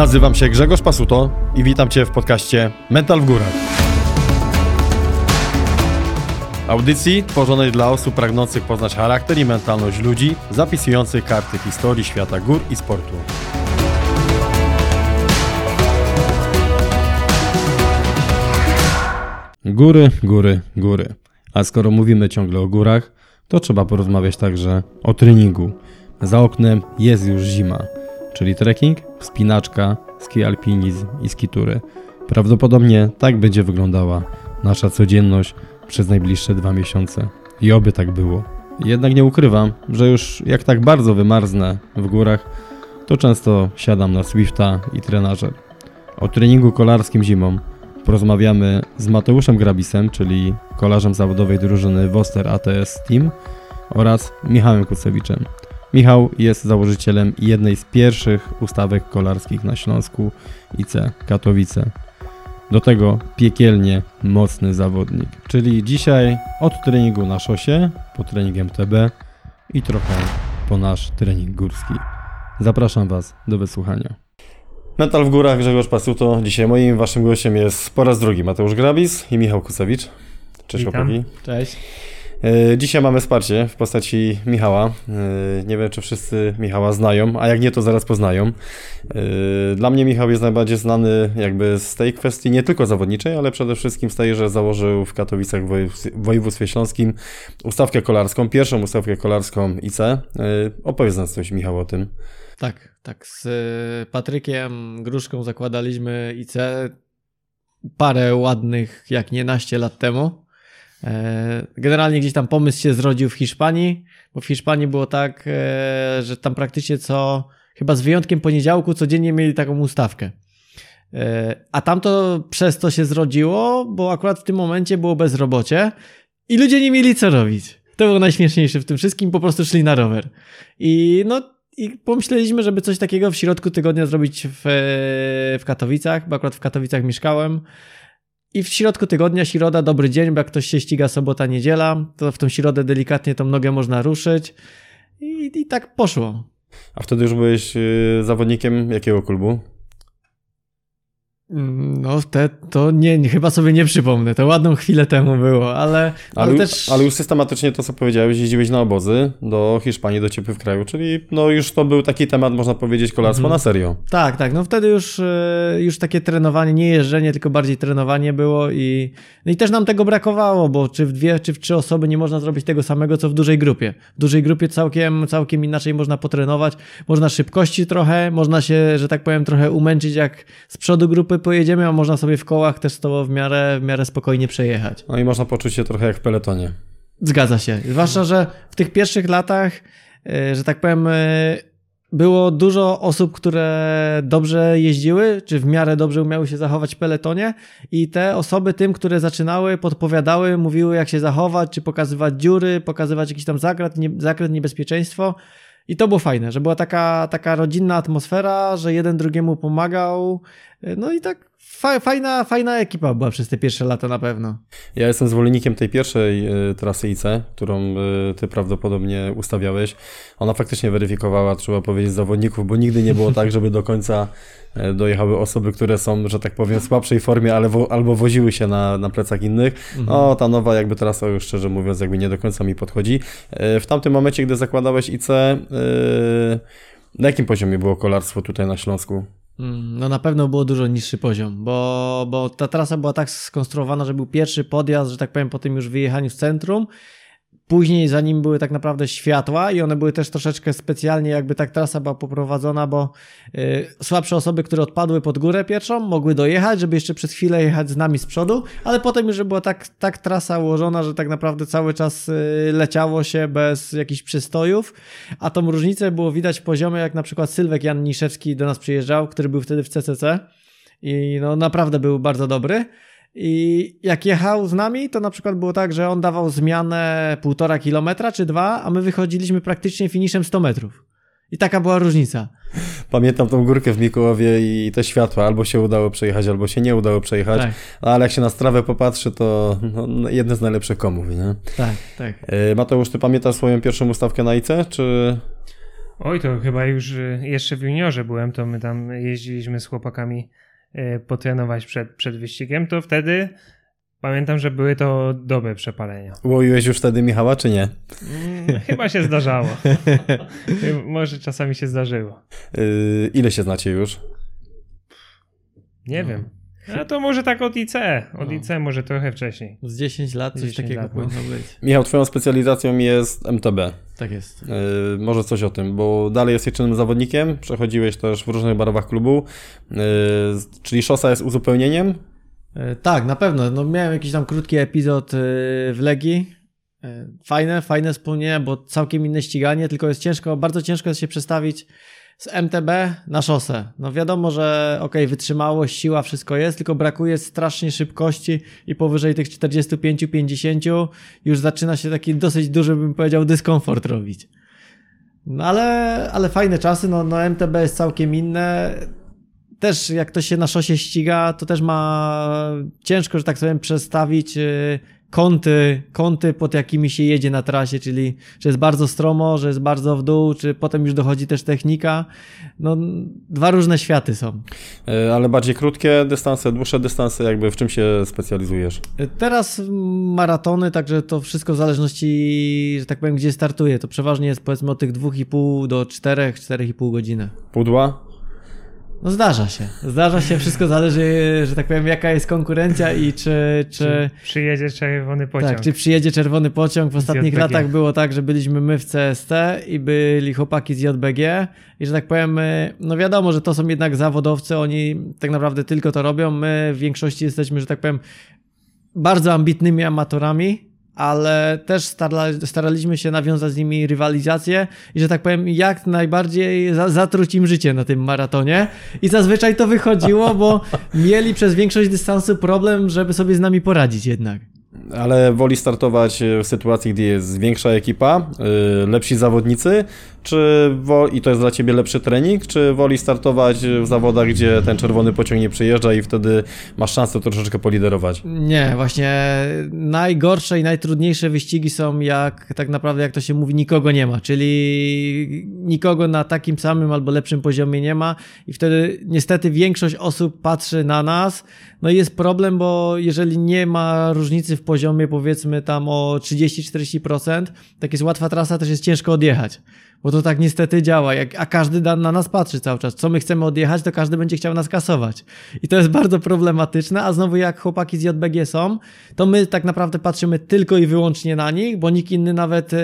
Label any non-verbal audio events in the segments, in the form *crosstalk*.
Nazywam się Grzegorz Pasuto i witam Cię w podcaście Mental w Górach. Audycji tworzonej dla osób pragnących poznać charakter i mentalność ludzi, zapisujących karty historii świata gór i sportu. Góry, góry, góry. A skoro mówimy ciągle o górach, to trzeba porozmawiać także o treningu. Za oknem jest już zima, czyli trekking, wspinaczka, ski alpinizm i skitury. Prawdopodobnie tak będzie wyglądała nasza codzienność przez najbliższe dwa miesiące. I oby tak było. Jednak nie ukrywam, że już jak tak bardzo wymarznę w górach, to często siadam na Swifta i trenażer. O treningu kolarskim zimą porozmawiamy z Mateuszem Grabisem, czyli kolarzem zawodowej drużyny Woster ATS Team oraz Michałem Kucewiczem. Michał jest założycielem jednej z pierwszych ustawek kolarskich na Śląsku IC Katowice. Do tego piekielnie mocny zawodnik. Czyli dzisiaj od treningu na szosie, po trening MTB i trochę po nasz trening górski. Zapraszam Was do wysłuchania. Mental w górach, Grzegorz Pasuto. Dzisiaj moim waszym gościem jest po raz drugi Mateusz Grabis i Michał Kusewicz. Cześć Witam. chłopaki. Cześć. E, Dzisiaj mamy wsparcie w postaci Michała. E, Nie wiem, czy wszyscy Michała znają, a jak nie, to zaraz poznają. E, Dla mnie Michał jest najbardziej znany jakby z tej kwestii nie tylko zawodniczej, ale przede wszystkim z tej, że założył w Katowicach w województwie- śląskim ustawkę kolarską, pierwszą ustawkę kolarską IC. Opowiedz nas coś, Michał, o tym. Tak, tak. Z Patrykiem Gruszką zakładaliśmy IC parę ładnych, jak nie naście lat temu. E, Generalnie gdzieś tam pomysł się zrodził w Hiszpanii, bo w Hiszpanii było tak, e, że tam praktycznie co, chyba z wyjątkiem poniedziałku, codziennie mieli taką ustawkę. E, A tam to przez to się zrodziło, bo akurat w tym momencie było bezrobocie i ludzie nie mieli co robić. To było najśmieszniejsze w tym wszystkim, po prostu szli na rower. I no i pomyśleliśmy, żeby coś takiego w środku tygodnia zrobić w, w Katowicach, bo akurat w Katowicach mieszkałem. I w środku tygodnia, środa, dobry dzień, bo jak ktoś się ściga sobota, niedziela, to w tą środę delikatnie tą nogę można ruszyć. I, i tak poszło. A wtedy już byłeś e, zawodnikiem jakiego klubu? Mm, No, te, to nie, chyba sobie nie przypomnę. To ładną chwilę temu było, ale, ale, Ale, też. ale już systematycznie to, co powiedziałeś, jeździłeś na obozy do Hiszpanii, do ciepłych kraju, czyli no już to był taki temat, można powiedzieć, kolarstwo Mhm. na serio. Tak, tak. No wtedy już, e, już takie trenowanie, nie jeżdżenie, tylko bardziej trenowanie było i, no i też nam tego brakowało, bo czy w dwie, czy w trzy osoby nie można zrobić tego samego, co w dużej grupie. W dużej grupie całkiem, całkiem inaczej można potrenować, można szybkości trochę, można się, że tak powiem, trochę umęczyć, jak z przodu grupy pojedziemy, a można sobie w kołach też to w miarę, w miarę spokojnie przejechać. No i można poczuć się trochę jak w peletonie. Zgadza się. Zwłaszcza, że w tych pierwszych latach, e, że tak powiem, e, było dużo osób, które dobrze jeździły, czy w miarę dobrze umiały się zachować w peletonie i te osoby tym, które zaczynały, podpowiadały, mówiły jak się zachować, czy pokazywać dziury, pokazywać jakiś tam zakręt, nie, zakręt niebezpieczeństwo. I to było fajne, że była taka, taka rodzinna atmosfera, że jeden drugiemu pomagał. No i tak fajna, fajna ekipa była przez te pierwsze lata na pewno. Ja jestem zwolennikiem tej pierwszej y, trasy IC, którą y, ty prawdopodobnie ustawiałeś. Ona faktycznie weryfikowała, trzeba powiedzieć, zawodników, bo nigdy nie było tak, żeby do końca y, dojechały osoby, które są, że tak powiem, w słabszej formie, ale wo, albo woziły się na, na plecach innych. No, ta nowa jakby trasa już szczerze mówiąc jakby nie do końca mi podchodzi. W tamtym momencie, gdy zakładałeś IC, na jakim poziomie było kolarstwo tutaj na Śląsku? Mm, No na pewno było dużo niższy poziom, bo, bo ta trasa była tak skonstruowana, że był pierwszy podjazd, że tak powiem, po tym już wyjechaniu z centrum. Później za nim były tak naprawdę światła i one były też troszeczkę specjalnie, jakby tak trasa była poprowadzona, bo y, słabsze osoby, które odpadły pod górę pierwszą, mogły dojechać, żeby jeszcze przez chwilę jechać z nami z przodu, ale potem już była tak, tak trasa ułożona, że tak naprawdę cały czas y, leciało się bez jakichś przystojów, a tą różnicę było widać poziomie, jak na przykład Sylwek Jan Niszewski do nas przyjeżdżał, który był wtedy w CCC i no naprawdę był bardzo dobry. I jak jechał z nami, to na przykład było tak, że on dawał zmianę półtora kilometra czy dwa, a my wychodziliśmy praktycznie finiszem 100 metrów. I taka była różnica. Pamiętam tą górkę w Mikołowie i te światła, albo się udało przejechać, albo się nie udało przejechać. Tak, Ale jak się na strawę popatrzy, to no, jedne z najlepszych komów, nie? tak, tak. E, Mateusz, ty pamiętasz swoją pierwszą ustawkę na IC, czy... Oj, to chyba już y, jeszcze w juniorze byłem, to my tam jeździliśmy z chłopakami potrenować przed, przed wyścigiem, to wtedy pamiętam, że były to dobre przepalenia. Łowiłeś już wtedy Michała, czy nie? Mm, chyba się zdarzało. Y, *laughs* Może czasami się zdarzyło. Yy, ile się znacie już? Nie No. wiem. A to może tak od IC. Od No. IC może trochę wcześniej. Z 10 lat coś 10 takiego lat, no. powinno być. Michał, twoją specjalizacją jest MTB. Tak jest. Yy, może coś o tym, bo dalej jesteś czynnym zawodnikiem, przechodziłeś też w różnych barwach klubu, yy, czyli szosa jest uzupełnieniem. E, Tak, na pewno. No, miałem jakiś tam krótki epizod e, w Legii. E, Fajne, fajne wspomnienia, bo całkiem inne ściganie, tylko jest ciężko, bardzo ciężko jest się przestawić z MTB na szosę. No wiadomo, że okej, wytrzymałość, siła, wszystko jest, tylko brakuje strasznie szybkości i powyżej tych 45-50 już zaczyna się taki dosyć duży, bym powiedział, dyskomfort robić. No ale, ale fajne czasy, no, no MTB jest całkiem inne też jak to się na szosie ściga, to też ma ciężko, że tak powiem, przestawić y, kąty, kąty, pod jakimi się jedzie na trasie, czyli że jest bardzo stromo, że jest bardzo w dół, czy potem już dochodzi też technika. No, dwa różne światy są. Yy, ale bardziej krótkie dystanse, dłuższe dystanse, jakby w czym się specjalizujesz? Y, Teraz maratony, także to wszystko w zależności, że tak powiem, gdzie startuje. To przeważnie jest powiedzmy od tych 2,5 do 4, 4,5 godziny. Pudła? No zdarza się. Zdarza się, wszystko zależy, że tak powiem, jaka jest konkurencja i czy, czy, Przyjedzie czerwony pociąg. Tak, czy przyjedzie czerwony pociąg. W ostatnich JBG. latach było tak, że byliśmy my w CST i byli chłopaki z JBG i że tak powiem, no wiadomo, że to są jednak zawodowcy, oni tak naprawdę tylko to robią. My w większości jesteśmy, że tak powiem, bardzo ambitnymi amatorami, ale też stara, staraliśmy się nawiązać z nimi rywalizację i że tak powiem, jak najbardziej za, zatruć im życie na tym maratonie. I zazwyczaj to wychodziło, bo *laughs* mieli przez większość dystansu problem, żeby sobie z nami poradzić jednak. Ale woli startować w sytuacji, gdzie jest większa ekipa, yy, lepsi zawodnicy, czy wo- i to jest dla ciebie lepszy trening, czy woli startować w zawodach, gdzie ten czerwony pociąg nie przyjeżdża i wtedy masz szansę troszeczkę poliderować? Nie, właśnie najgorsze i najtrudniejsze wyścigi są jak tak naprawdę jak to się mówi nikogo nie ma, czyli nikogo na takim samym albo lepszym poziomie nie ma i wtedy niestety większość osób patrzy na nas. No i jest problem, bo jeżeli nie ma różnicy w poziomie powiedzmy tam o 30-40%, tak jest łatwa trasa, też jest ciężko odjechać. Bo to tak niestety działa, jak, a każdy na nas patrzy cały czas. Co my chcemy odjechać, to każdy będzie chciał nas kasować. I to jest *laughs* bardzo problematyczne, a znowu jak chłopaki z JBG są, to my tak naprawdę patrzymy tylko i wyłącznie na nich, bo nikt inny nawet e,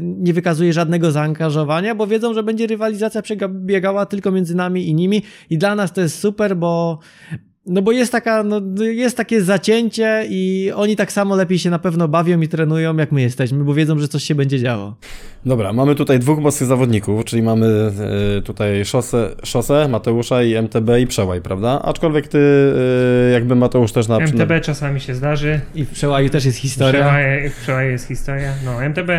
nie wykazuje żadnego zaangażowania, bo wiedzą, że będzie rywalizacja przebiegała tylko między nami i nimi i dla nas to jest super, bo no bo jest taka, no, jest takie zacięcie i oni tak samo lepiej się na pewno bawią i trenują, jak my jesteśmy, bo wiedzą, że coś się będzie działo. Dobra, mamy tutaj dwóch mocnych zawodników, czyli mamy e, tutaj szosę, szosę, Mateusza i MTB i Przełaj, prawda? Aczkolwiek ty, e, jakby Mateusz też na... MTB czasami się zdarzy. I w przełaju też jest historia. W przełaje jest historia. No, MTB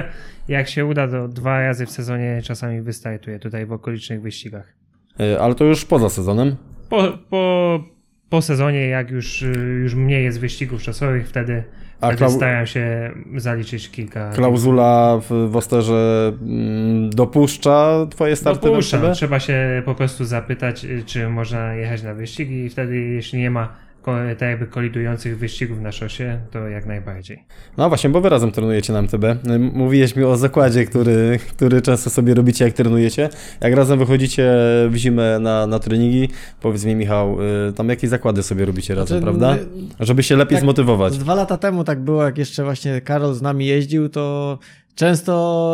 jak się uda, to dwa razy w sezonie czasami wystartuje tutaj w okolicznych wyścigach. e, Ale to już poza sezonem. Po, po, po sezonie, jak już, y, już mniej jest wyścigów czasowych, wtedy, A wtedy klau- staram się zaliczyć kilka. Klauzula w, w Osterze mm, dopuszcza twoje starty Dopuszczam. na? Trzeba się po prostu zapytać, y, czy można jechać na wyścig i wtedy, jeśli nie ma tak jakby kolidujących wyścigów na szosie, to jak najbardziej. No właśnie, bo wy razem trenujecie na MTB. Mówiłeś mi o zakładzie, który, który często sobie robicie, jak trenujecie. Jak razem wychodzicie w zimę na, na treningi, powiedz mi Michał, y, tam jakie zakłady sobie robicie razem, Znaczy, prawda? Żeby się lepiej tak, zmotywować. Z dwa lata temu tak było, jak jeszcze właśnie Karol z nami jeździł, to często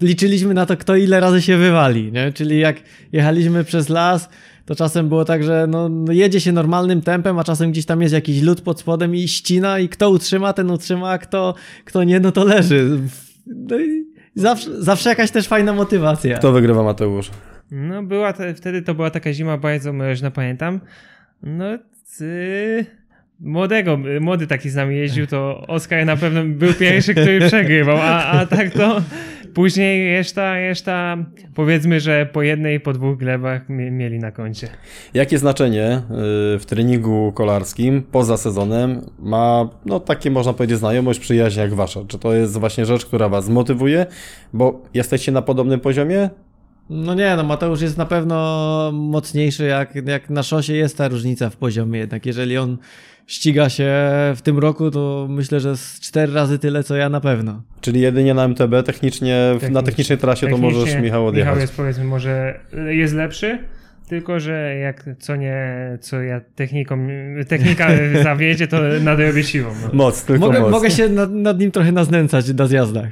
liczyliśmy na to, kto ile razy się wywali, nie? Czyli jak jechaliśmy przez las, to czasem było tak, że no, no jedzie się normalnym tempem, a czasem gdzieś tam jest jakiś lód pod spodem i ścina i kto utrzyma, ten utrzyma, a kto, kto nie, no to leży. No i zawsze, zawsze jakaś też fajna motywacja. Kto wygrywa Mateusz? No była te, wtedy to była taka zima bardzo mroźna, pamiętam. No ty... Młodego, młody taki z nami jeździł, to Oskar na pewno był pierwszy, który *laughs* przegrywał, a, a tak to Później reszta, reszta powiedzmy, że po jednej, po dwóch glebach mie- mieli na koncie. Jakie znaczenie y, w treningu kolarskim poza sezonem ma, no takie można powiedzieć, znajomość, przyjaźń jak wasza? Czy to jest właśnie rzecz, która was motywuje, bo jesteście na podobnym poziomie? No nie, no Mateusz jest na pewno mocniejszy, jak, jak na szosie jest ta różnica w poziomie, jednak jeżeli on ściga się w tym roku, to myślę, że z cztery razy tyle, co ja na pewno. Czyli jedynie na MTB, technicznie, na technicznej trasie to możesz, Michał, odjechać. Michał jest powiedzmy może jest lepszy, tylko że jak co nie, co ja techniką, technika *laughs* zawiedzie, to nadrobię siłą. No. Moc, tylko Mogę, moc. mogę się nad, nad nim trochę naznęcać na zjazdach.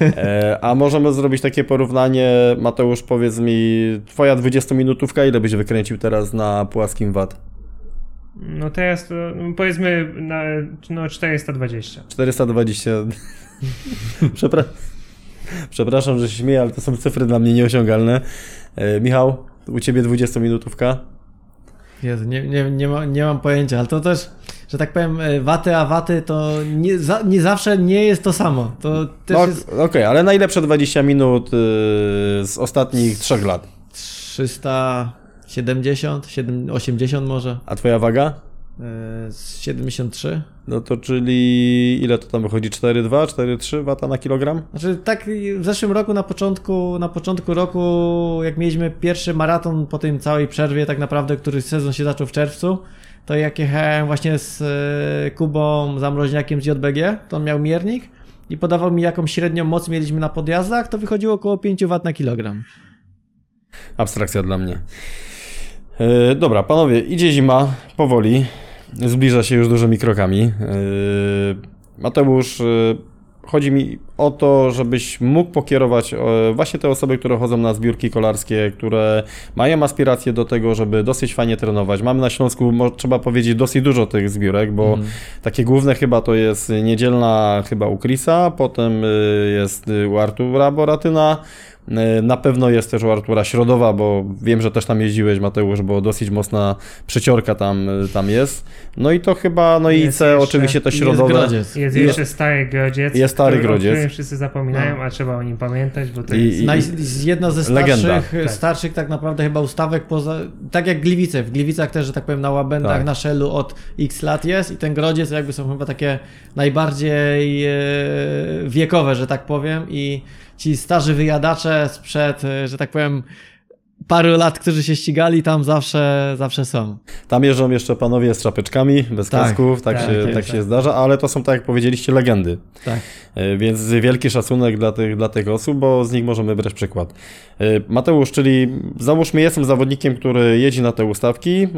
E, a możemy zrobić takie porównanie, Mateusz, powiedz mi, twoja 20-minutówka, ile byś wykręcił teraz na płaskim VAT? No teraz to no, powiedzmy na, no 420. 420. *laughs* Przepra... Przepraszam, że się śmieję, ale to są cyfry dla mnie nieosiągalne. E, Michał, u ciebie 20-minutówka? Jezu, nie, nie, nie, ma, nie mam pojęcia, ale to też, że tak powiem, e, waty a waty to nie, za, nie zawsze nie jest to samo. To też No, jest Okej, ale najlepsze 20 minut y, z ostatnich 3 lat. 370, 7, 80 może, A twoja waga? e, z 73. No to czyli ile to tam wychodzi? 4,2, 4,3 wata na kilogram? Znaczy tak w zeszłym roku na początku, na początku roku, jak mieliśmy pierwszy maraton po tym całej przerwie, tak naprawdę, który sezon się zaczął w czerwcu, to jak jechałem właśnie z e, Kubą Zamroźniakiem z JBG, to on miał miernik i podawał mi jaką średnią moc mieliśmy na podjazdach, to wychodziło około 5 W na kilogram. Abstrakcja dla mnie. E, dobra, panowie, idzie zima, powoli. Zbliża się już dużymi krokami. E, Mateusz, e, chodzi mi o to, żebyś mógł pokierować właśnie te osoby, które chodzą na zbiórki kolarskie, które mają aspiracje do tego, żeby dosyć fajnie trenować. Mamy na Śląsku, trzeba powiedzieć, dosyć dużo tych zbiórek, bo takie główne chyba to jest niedzielna chyba u Chrisa, potem jest u Artura Boratyna, na pewno jest też u Artura Środowa, bo wiem, że też tam jeździłeś Mateusz, bo dosyć mocna przeciorka tam, y, tam jest. No i to chyba, no i Jest C jeszcze- oczywiście to I Jest środowe. grodziec. Jest Jest- jeszcze Stary Grodziec. Jest Stary który- Grodziec. O którym wszyscy zapominają, a trzeba o nim pamiętać, bo to I- jest... Naj, z- jedna ze Legenda. starszych, Tak. starszych tak naprawdę chyba ustawek poza, tak jak Gliwice, w Gliwicach też, że tak powiem na Łabędach, Tak. na Szellu od x lat jest i ten Grodziec jakby są chyba takie najbardziej e, wiekowe, że tak powiem i ci starzy wyjadacze sprzed, e, że tak powiem paru lat, którzy się ścigali tam zawsze, zawsze są. Tam jeżdżą jeszcze panowie z czapeczkami, bez Tak, kasków, tak, tak, się, tak, tak tak. się zdarza, ale to są, tak jak powiedzieliście, legendy. Tak. E, Więc wielki szacunek dla tych, dla tych osób, bo z nich możemy brać przykład. E, Mateusz, czyli załóżmy, jestem zawodnikiem, który jeździ na te ustawki, e,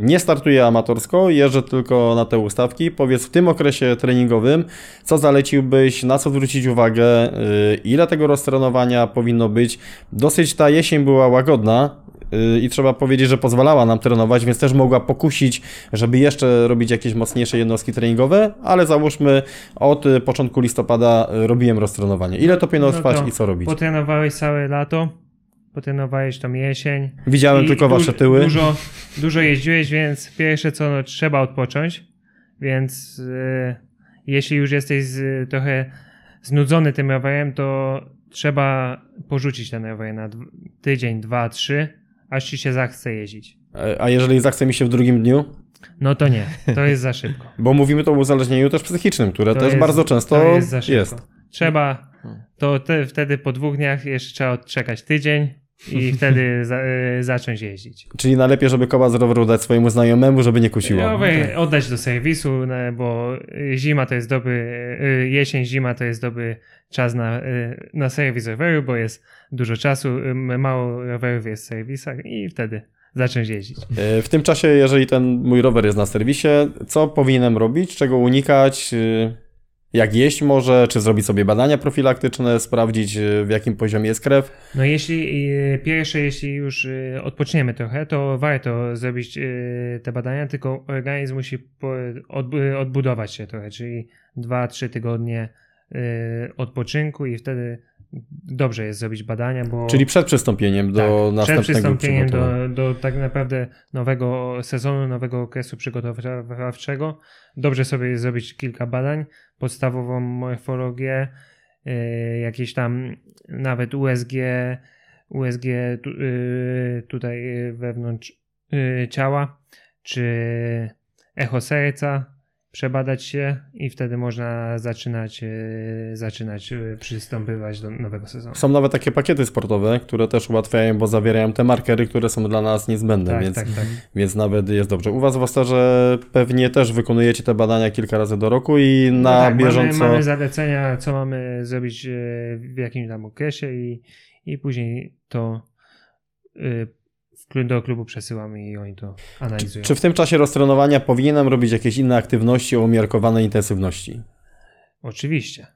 nie startuje amatorsko, jeżdżę tylko na te ustawki. Powiedz w tym okresie treningowym, co zaleciłbyś, na co zwrócić uwagę, ile tego roztrenowania powinno być. Dosyć ta jesień była łagodna, y, i trzeba powiedzieć, że pozwalała nam trenować, więc też mogła pokusić, żeby jeszcze robić jakieś mocniejsze jednostki treningowe, ale załóżmy od y, początku listopada y, robiłem roztrenowanie. Ile to powinno No trwać to i co robić? Potrenowałeś całe lato, potrenowałeś tą jesień. Widziałem tylko wasze tyły. Dużo, dużo jeździłeś, więc pierwsze co, no, trzeba odpocząć, więc e, jeśli już jesteś z, trochę znudzony tym rowerem, to trzeba porzucić ten rower na tydzień, dwa, trzy, aż ci się zachce jeździć. E, A jeżeli zachce mi się w drugim dniu? No to nie, to jest za szybko. *laughs* Bo mówimy to o uzależnieniu też psychicznym, które To też jest- bardzo często to jest. Za szybko. jest. Trzeba, to te, wtedy po dwóch dniach jeszcze trzeba odczekać tydzień i *laughs* wtedy za, e, zacząć jeździć. Czyli najlepiej, żeby koła z roweru dać swojemu znajomemu, żeby nie kusiło. Rower oddać do serwisu, no, bo zima to jest dobry, y, jesień, zima to jest dobry czas na, y, na serwis roweru, bo jest dużo czasu, y, mało rowerów jest w serwisach i wtedy zacząć jeździć. E, W tym czasie, jeżeli ten mój rower jest na serwisie, co powinienem robić, czego unikać, jak jeść może, czy zrobić sobie badania profilaktyczne, sprawdzić w jakim poziomie jest krew. No jeśli y, pierwsze, jeśli już y, odpoczniemy trochę, to warto zrobić y, te badania, tylko organizm musi odbudować się trochę, czyli 2-3 tygodnie y, odpoczynku i wtedy dobrze jest zrobić badania, bo... Czyli przed przystąpieniem do tak, przed następnego przystąpieniem przygotowania. do, do tak naprawdę nowego sezonu, nowego okresu przygotowawczego, dobrze sobie jest zrobić kilka badań, podstawową morfologię y, jakieś tam nawet USG, USG y, tutaj y, wewnątrz y, ciała, czy echo serca, przebadać się i wtedy można zaczynać, y, zaczynać y, przystępować do nowego sezonu. Są nawet takie pakiety sportowe, które też ułatwiają, bo zawierają te markery, które są dla nas niezbędne, Tak, więc, tak, tak. więc nawet jest dobrze. U Was w Ostarze pewnie też wykonujecie te badania kilka razy do roku i na No bieżąco... Mamy, mamy zalecenia, co mamy zrobić e, w jakimś tam okresie i, i później to e, do klubu przesyłamy i oni to analizują. Czy w tym czasie roztrenowania powinienem robić jakieś inne aktywności o umiarkowanej intensywności? Oczywiście.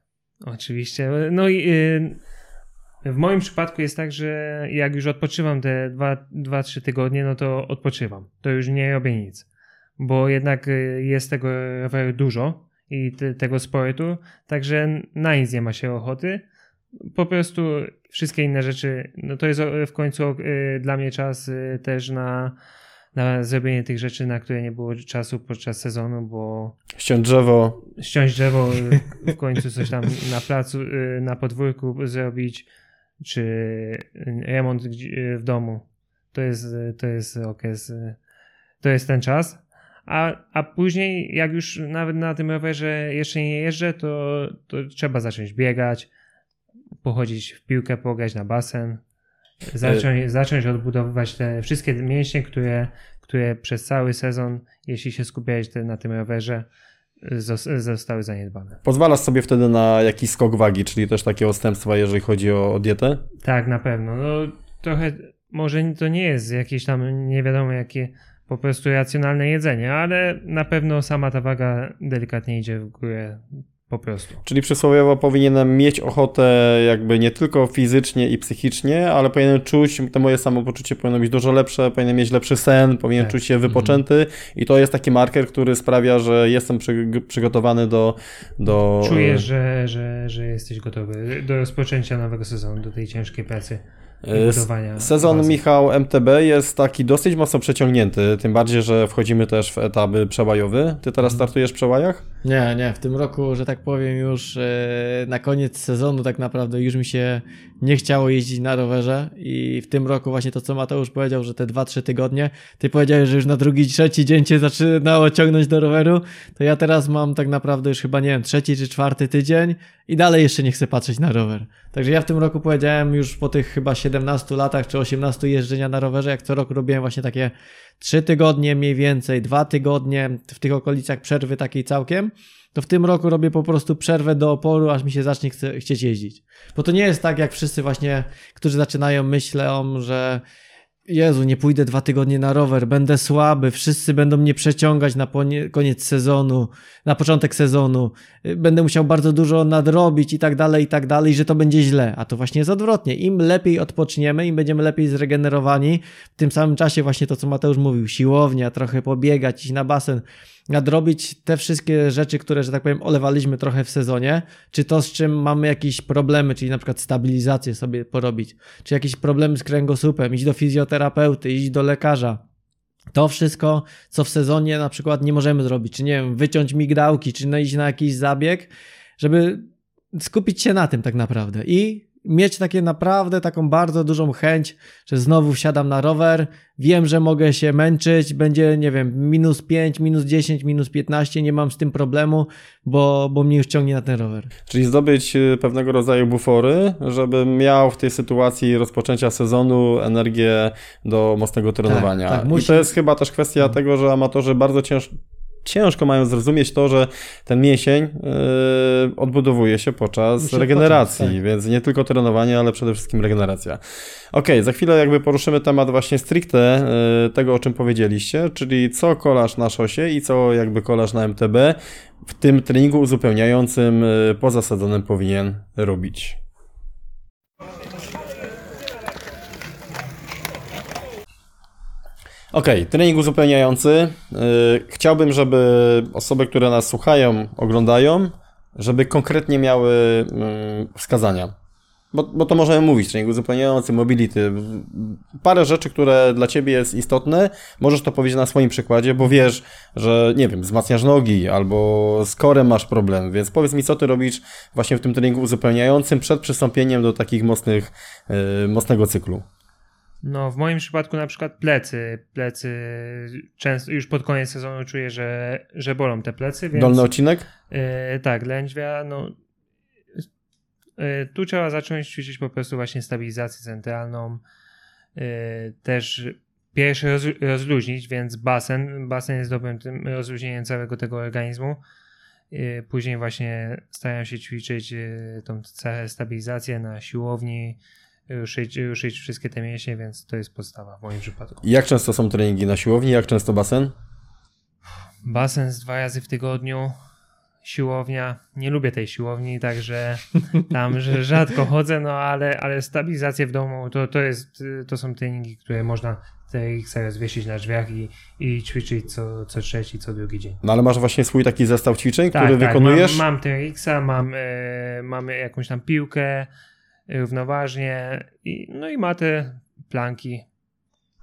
Oczywiście. No i e, w moim przypadku jest tak, że jak już odpoczywam te 2-3 tygodnie, no to odpoczywam. To już nie robię nic. Bo jednak e, jest tego roweru dużo i te, tego sportu, także na nic nie ma się ochoty. Po prostu wszystkie inne rzeczy, no to jest o- w końcu e, dla mnie czas e, też na, na zrobienie tych rzeczy, na które nie było czasu podczas sezonu, bo Ściąć drzewo, ściąć drzewo, w końcu coś tam na placu, na podwórku zrobić, czy remont w domu. To jest, to jest okres, to jest ten czas. A, a później, jak już nawet na tym rowerze jeszcze nie jeżdżę, to, to trzeba zacząć biegać, pochodzić w piłkę, pograć na basen, zacząć, zacząć odbudowywać te wszystkie mięśnie, które, które przez cały sezon, jeśli się skupiałeś na tym rowerze, zos- zostały zaniedbane. pozwalasz sobie wtedy na jakiś skok wagi, czyli też takie odstępstwa, jeżeli chodzi o, o dietę? Tak, na pewno. No, trochę, może to nie jest jakieś tam nie wiadomo jakie po prostu racjonalne jedzenie, ale na pewno sama ta waga delikatnie idzie w górę po prostu. Czyli przysłowiowo powinienem mieć ochotę jakby nie tylko fizycznie i psychicznie, ale powinienem czuć, to moje samopoczucie powinno być dużo lepsze, powinienem mieć lepszy sen, powinien Tak. czuć się wypoczęty i to jest taki marker, który sprawia, że jestem przy, przygotowany do... do Czujesz, że, że, że jesteś gotowy do rozpoczęcia nowego sezonu, do tej ciężkiej pracy budowania. Sezon bazy. Michał MTB jest taki dosyć mocno przeciągnięty, tym bardziej, że wchodzimy też w etapy przełajowy. Ty teraz startujesz w przełajach? Nie, nie, w tym roku, że tak powiem, już e, na koniec sezonu tak naprawdę już mi się nie chciało jeździć na rowerze i w tym roku właśnie to, co Mateusz powiedział, że te 2-3 tygodnie, ty powiedziałeś, że już na drugi, trzeci dzień cię zaczynało ciągnąć do roweru, to ja teraz mam tak naprawdę już chyba, nie wiem, trzeci czy czwarty tydzień i dalej jeszcze nie chcę patrzeć na rower. Także ja w tym roku powiedziałem już po tych chyba 17 latach czy 18 jeżdżenia na rowerze, jak co roku robiłem właśnie takie trzy tygodnie mniej więcej, dwa tygodnie w tych okolicach przerwy takiej całkiem, to w tym roku robię po prostu przerwę do oporu, aż mi się zacznie chce, chcieć jeździć. Bo to nie jest tak, jak wszyscy właśnie, którzy zaczynają, myślą, że Jezu, nie pójdę dwa tygodnie na rower, będę słaby, wszyscy będą mnie przeciągać na koniec sezonu, na początek sezonu, będę musiał bardzo dużo nadrobić i tak dalej, i tak dalej, że to będzie źle. A to właśnie jest odwrotnie. Im lepiej odpoczniemy, im będziemy lepiej zregenerowani, w tym samym czasie właśnie to, co Mateusz mówił, siłownia, trochę pobiegać, iść na basen, nadrobić te wszystkie rzeczy, które, że tak powiem, olewaliśmy trochę w sezonie, czy to, z czym mamy jakieś problemy, czyli na przykład stabilizację sobie porobić, czy jakieś problemy z kręgosłupem, iść do fizjoterapeuty, iść do lekarza. To wszystko, co w sezonie na przykład nie możemy zrobić, czy nie wiem, wyciąć migdałki, czy no iść na jakiś zabieg, żeby skupić się na tym tak naprawdę i mieć takie naprawdę taką bardzo dużą chęć, że znowu wsiadam na rower, wiem, że mogę się męczyć, będzie, nie wiem, minus 5, minus 10, minus 15, nie mam z tym problemu, bo, bo mnie już ciągnie na ten rower. Czyli zdobyć y, pewnego rodzaju bufory, żebym miał w tej sytuacji rozpoczęcia sezonu energię do mocnego trenowania. tak, I musi- to jest chyba też kwestia tego, że amatorzy bardzo cięż... ciężko mają zrozumieć to, że ten mięsień yy, odbudowuje się podczas Musi regeneracji, odpocząć, tak. więc nie tylko trenowanie, ale przede wszystkim regeneracja. Okej, za chwilę jakby poruszymy temat właśnie stricte yy, tego, o czym powiedzieliście, czyli co kolaż na szosie i co jakby kolaż na MTB w tym treningu uzupełniającym yy, poza sezonem powinien robić. Okej, trening uzupełniający. Yy, chciałbym, żeby osoby, które nas słuchają, oglądają, żeby konkretnie miały yy, wskazania. bo, bo to możemy mówić, trening uzupełniający, mobility, parę rzeczy, które dla Ciebie jest istotne, możesz to powiedzieć na swoim przykładzie, bo wiesz, że nie wiem, wzmacniasz nogi albo z korem masz problem, więc powiedz mi, co Ty robisz właśnie w tym treningu uzupełniającym przed przystąpieniem do takich mocnych, yy, mocnego cyklu. No, w moim przypadku na przykład plecy. Plecy często już pod koniec sezonu czuję, że, że bolą te plecy. Więc, Dolny odcinek? Yy, tak, lędźwia, no. Yy, tu trzeba zacząć ćwiczyć po prostu właśnie stabilizację centralną. Yy, też pierwszy roz, rozluźnić, więc basen. Basen jest dobrym tym rozluźnieniem całego tego organizmu. Później właśnie staram się ćwiczyć tą stabilizację na siłowni, ruszyć, ruszyć wszystkie te mięśnie, więc to jest podstawa w moim przypadku. I jak często są treningi na siłowni, jak często basen? Basen z dwa razy w tygodniu, siłownia. Nie lubię tej siłowni, także *laughs* tam że rzadko chodzę, no ale, ale stabilizację w domu to, to, jest, to są treningi, które można TRX rozwiesić na drzwiach i, i ćwiczyć co, co trzeci, co drugi dzień. No ale masz właśnie swój taki zestaw ćwiczeń, tak, który tak, wykonujesz? Mam, mam TRX-a, mam, e, mam jakąś tam piłkę, równoważnie, i, no i ma te planki.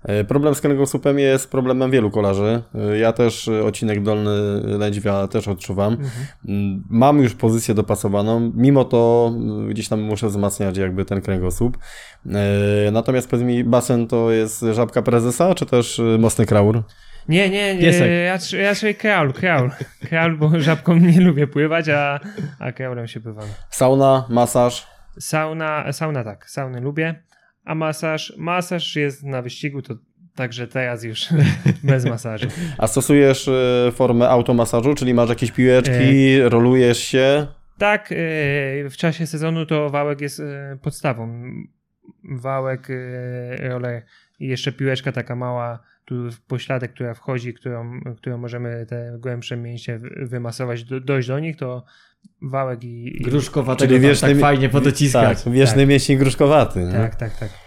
E, problem z kręgosłupem jest problemem wielu kolarzy. E, Ja też e, odcinek dolny lędźwia też odczuwam. Mhm. Mam już pozycję dopasowaną, mimo to gdzieś tam muszę wzmacniać jakby ten kręgosłup. Natomiast powiedz mi, basen to jest żabka prezesa, czy też mocny kraur? Nie, nie, nie. Ja, ja raczej kraul, kraul. Kraul, bo żabką nie lubię pływać, a, a kraulem się pływam. Sauna, masaż? Sauna, sauna tak, sauny lubię, a masaż, masaż jest na wyścigu, to także teraz już *laughs* bez masażu. A stosujesz y, formę automasażu, czyli masz jakieś piłeczki, e... rolujesz się? Tak, y, w czasie sezonu to wałek jest y, podstawą. Wałek, roller i jeszcze piłeczka taka mała, tu pośladek, która wchodzi, którą, którą możemy te głębsze mięśnie wymasować, do, dojść do nich, to wałek i... Gruszkowatego Czyli wieczny, tak fajnie podociskać. Tak, wieczny tak. mięsień gruszkowaty. Tak, tak, tak.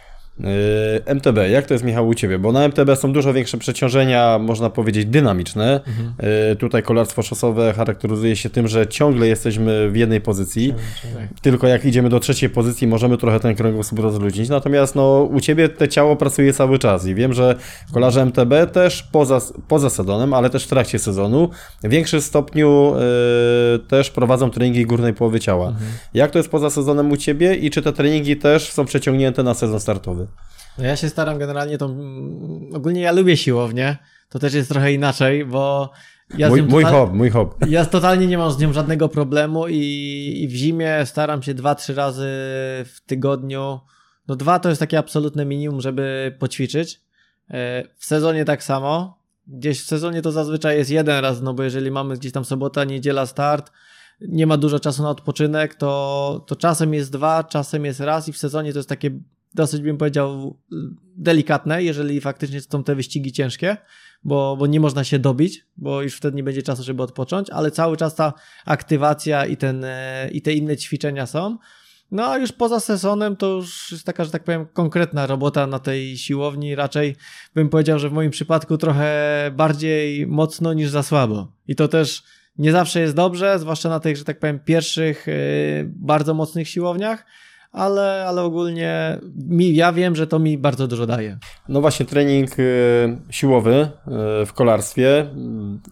MTB, jak to jest Michał u Ciebie? Bo na MTB są dużo większe przeciążenia, można powiedzieć dynamiczne. Mhm. Yy, tutaj kolarstwo szosowe charakteryzuje się tym, że ciągle jesteśmy w jednej pozycji. Tak. Tylko jak idziemy do trzeciej pozycji, możemy trochę ten kręgosłup rozluźnić. Natomiast no, u Ciebie te ciało pracuje cały czas i wiem, że kolarze MTB też poza, poza sezonem, ale też w trakcie sezonu w większym stopniu yy, też prowadzą treningi górnej połowy ciała. Mhm. Jak to jest poza sezonem u Ciebie i czy te treningi też są przeciągnięte na sezon startowy? No ja się staram generalnie tą. Ogólnie ja lubię siłownię. To też jest trochę inaczej, bo. Ja mój, mój total... mój hobby. Ja totalnie nie mam z nią żadnego problemu i, i w zimie staram się dwa, trzy razy w tygodniu. No dwa to jest takie absolutne minimum, żeby poćwiczyć. E, w sezonie tak samo. Gdzieś w sezonie to zazwyczaj jest jeden raz, no bo jeżeli mamy gdzieś tam sobota, niedziela start, nie ma dużo czasu na odpoczynek, to, to czasem jest dwa, czasem jest raz i w sezonie to jest takie dosyć bym powiedział delikatne, jeżeli faktycznie są te wyścigi ciężkie, bo, bo nie można się dobić, bo już wtedy nie będzie czasu, żeby odpocząć, ale cały czas ta aktywacja i, ten, e, i te inne ćwiczenia są. No a już poza sezonem to już jest taka, że tak powiem, konkretna robota na tej siłowni. Raczej bym powiedział, że w moim przypadku trochę bardziej mocno niż za słabo. I to też nie zawsze jest dobrze, zwłaszcza na tych, że tak powiem, pierwszych, yy, bardzo mocnych siłowniach ale, ale ogólnie mi, ja wiem, że to mi bardzo dużo daje. No właśnie, trening y, siłowy y, w kolarstwie.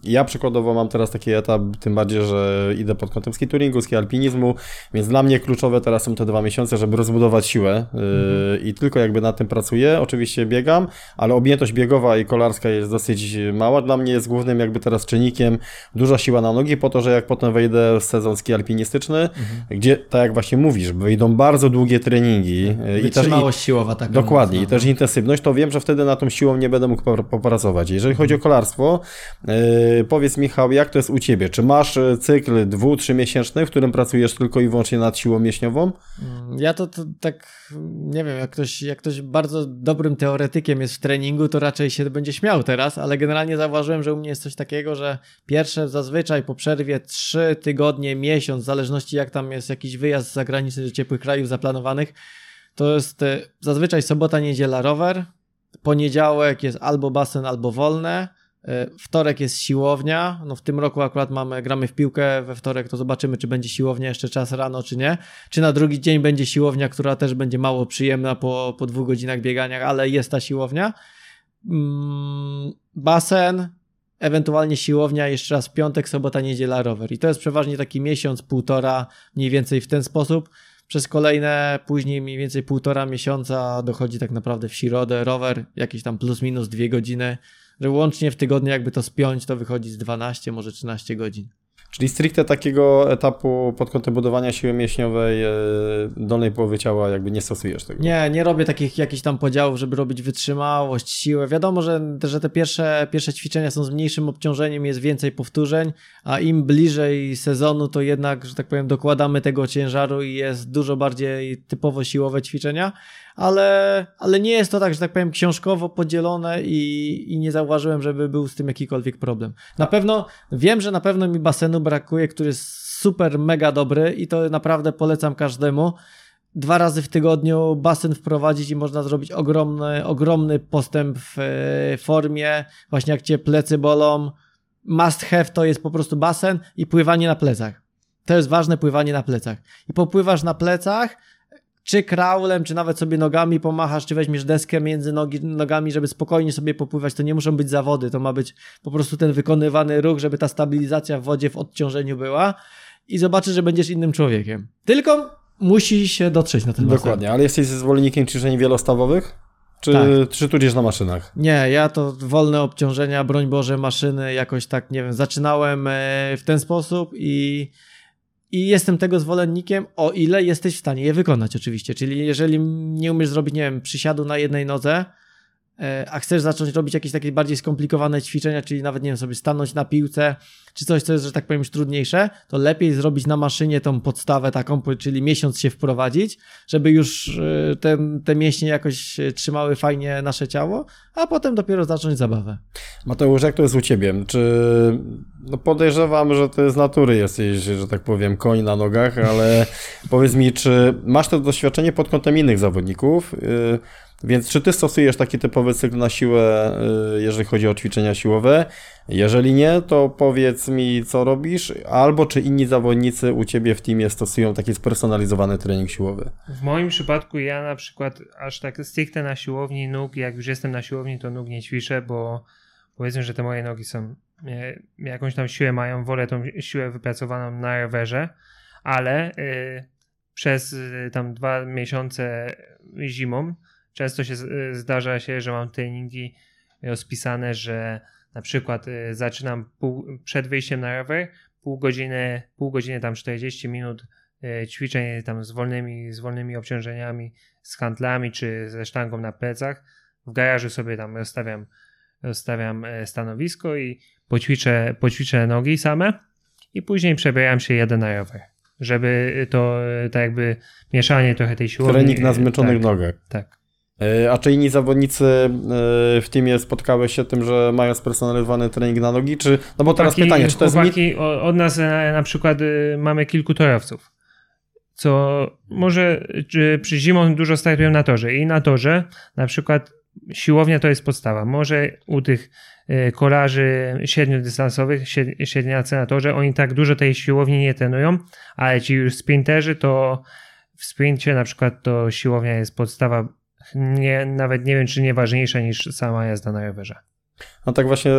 Ja przykładowo mam teraz taki etap, tym bardziej, że idę pod kątem ski touringu, ski alpinizmu, więc dla mnie kluczowe teraz są te dwa miesiące, żeby rozbudować siłę y, mhm. i tylko jakby nad tym pracuję. Oczywiście biegam, ale objętość biegowa i kolarska jest dosyć mała. Dla mnie jest głównym jakby teraz czynnikiem duża siła na nogi, po to, że jak potem wejdę w sezon ski alpinistyczny, mhm. gdzie, tak jak właśnie mówisz, wyjdą bardzo długie treningi. I też, siłowa taka. Dokładnie. I też intensywność, to wiem, że wtedy na tą siłą nie będę mógł popracować. Jeżeli chodzi o kolarstwo, yy, powiedz Michał, jak to jest u Ciebie? Czy masz e, cykl dwu, trzymiesięczny, w którym pracujesz tylko i wyłącznie nad siłą mięśniową? Ja to, to tak, nie wiem, jak ktoś, jak ktoś bardzo dobrym teoretykiem jest w treningu, to raczej się będzie śmiał teraz, ale generalnie zauważyłem, że u mnie jest coś takiego, że pierwsze zazwyczaj po przerwie trzy tygodnie, miesiąc, w zależności jak tam jest jakiś wyjazd zagraniczny do ciepłych krajów zaplanowanych, to jest e, zazwyczaj sobota, niedziela rower, poniedziałek jest albo basen, albo wolne, Wtorek jest siłownia. No w tym roku akurat mamy, gramy w piłkę we wtorek, to zobaczymy, czy będzie siłownia jeszcze czas rano, czy nie. Czy na drugi dzień będzie siłownia, która też będzie mało przyjemna po, po dwóch godzinach biegania, ale jest ta siłownia. Mm, basen, ewentualnie siłownia, jeszcze raz piątek, sobota, niedziela, rower. I to jest przeważnie taki miesiąc, półtora, mniej więcej w ten sposób. Przez kolejne, później mniej więcej półtora miesiąca dochodzi tak naprawdę w środę rower, jakieś tam plus minus dwie godziny, że łącznie w tygodniu jakby to spiąć, to wychodzi z 12, może 13 godzin. Czyli stricte takiego etapu pod kątem budowania siły mięśniowej e, dolnej połowy ciała jakby nie stosujesz tego. Nie, nie robię takich jakichś tam podziałów, żeby robić wytrzymałość, siłę. Wiadomo, że, że te pierwsze, pierwsze ćwiczenia są z mniejszym obciążeniem, jest więcej powtórzeń, a im bliżej sezonu, to jednak, że tak powiem, dokładamy tego ciężaru i jest dużo bardziej typowo siłowe ćwiczenia, ale, ale nie jest to tak, że tak powiem, książkowo podzielone i, i nie zauważyłem, żeby był z tym jakikolwiek problem. Na pewno, wiem, że na pewno mi basenu brakuje, który jest super, mega dobry i to naprawdę polecam każdemu dwa razy w tygodniu basen wprowadzić i można zrobić ogromny, ogromny postęp w e, formie. Właśnie jak cię plecy bolą, must have to jest po prostu basen i pływanie na plecach. To jest ważne, pływanie na plecach. I popływasz na plecach, czy kraulem, czy nawet sobie nogami pomachasz, czy weźmiesz deskę między nogi, nogami, żeby spokojnie sobie popływać. To nie muszą być zawody, to ma być po prostu ten wykonywany ruch, żeby ta stabilizacja w wodzie, w odciążeniu była i zobaczysz, że będziesz innym człowiekiem. Tylko musi się dotrzeć na ten basen. Dokładnie, ale jesteś zwolennikiem ćwiczeń wielostawowych? Czy, Tak. czy tudziesz na maszynach? Nie, ja to wolne obciążenia, broń Boże, maszyny, jakoś tak, nie wiem, zaczynałem e, w ten sposób i, i jestem tego zwolennikiem, o ile jesteś w stanie je wykonać oczywiście, czyli jeżeli nie umiesz zrobić, nie wiem, przysiadu na jednej nodze, a chcesz zacząć robić jakieś takie bardziej skomplikowane ćwiczenia, czyli nawet, nie wiem, sobie stanąć na piłce, czy coś, co jest, że tak powiem, już trudniejsze, to lepiej zrobić na maszynie tą podstawę taką, czyli miesiąc się wprowadzić, żeby już e, te, te mięśnie jakoś e, trzymały fajnie nasze ciało, a potem dopiero zacząć zabawę. Mateusz, jak to jest u ciebie? Czy no podejrzewam, że ty z natury jesteś, że tak powiem, koń na nogach, ale *laughs* powiedz mi, czy masz to doświadczenie pod kątem innych zawodników? Więc czy ty stosujesz taki typowy cykl na siłę, yy, jeżeli chodzi o ćwiczenia siłowe? Jeżeli nie, to powiedz mi, co robisz, albo czy inni zawodnicy u ciebie w teamie stosują taki spersonalizowany trening siłowy. W moim przypadku ja na przykład aż tak stricte na siłowni nóg, jak już jestem na siłowni, to nóg nie ćwiczę, bo powiedzmy, że te moje nogi są, e, jakąś tam siłę mają, wolę tą siłę wypracowaną na rowerze, ale y, przez y, tam dwa miesiące zimą często się y, zdarza się, że mam treningi rozpisane, że na przykład y, zaczynam pół, przed wyjściem na rower, pół godziny, pół godziny tam 40 minut ćwiczeń tam z wolnymi, z wolnymi obciążeniami, z handlami czy ze sztangą na plecach. W garażu sobie tam rozstawiam, rozstawiam stanowisko i poćwiczę, poćwiczę nogi same i później przebieram się jeden na rower. Żeby to tak jakby mieszanie trochę tej siłowni. Trening na zmęczonych tak, nogach. Tak. Yy, A czy inni zawodnicy yy, w teamie spotkałeś się tym, że mają spersonalizowany trening na nogi? Czy, no bo teraz Chłopaki- pytanie, czy to jest mit? Od nas na, na przykład y, mamy kilku torowców, co może czy przy zimą dużo startują na torze i na torze na przykład siłownia to jest podstawa. Może u tych kolarzy średniodystansowych, śred- średniacy na torze, oni tak dużo tej siłowni nie trenują, ale ci już sprinterzy to w sprincie na przykład to siłownia jest podstawa nie, nawet nie wiem, czy nie ważniejsza niż sama jazda na rowerze. No tak właśnie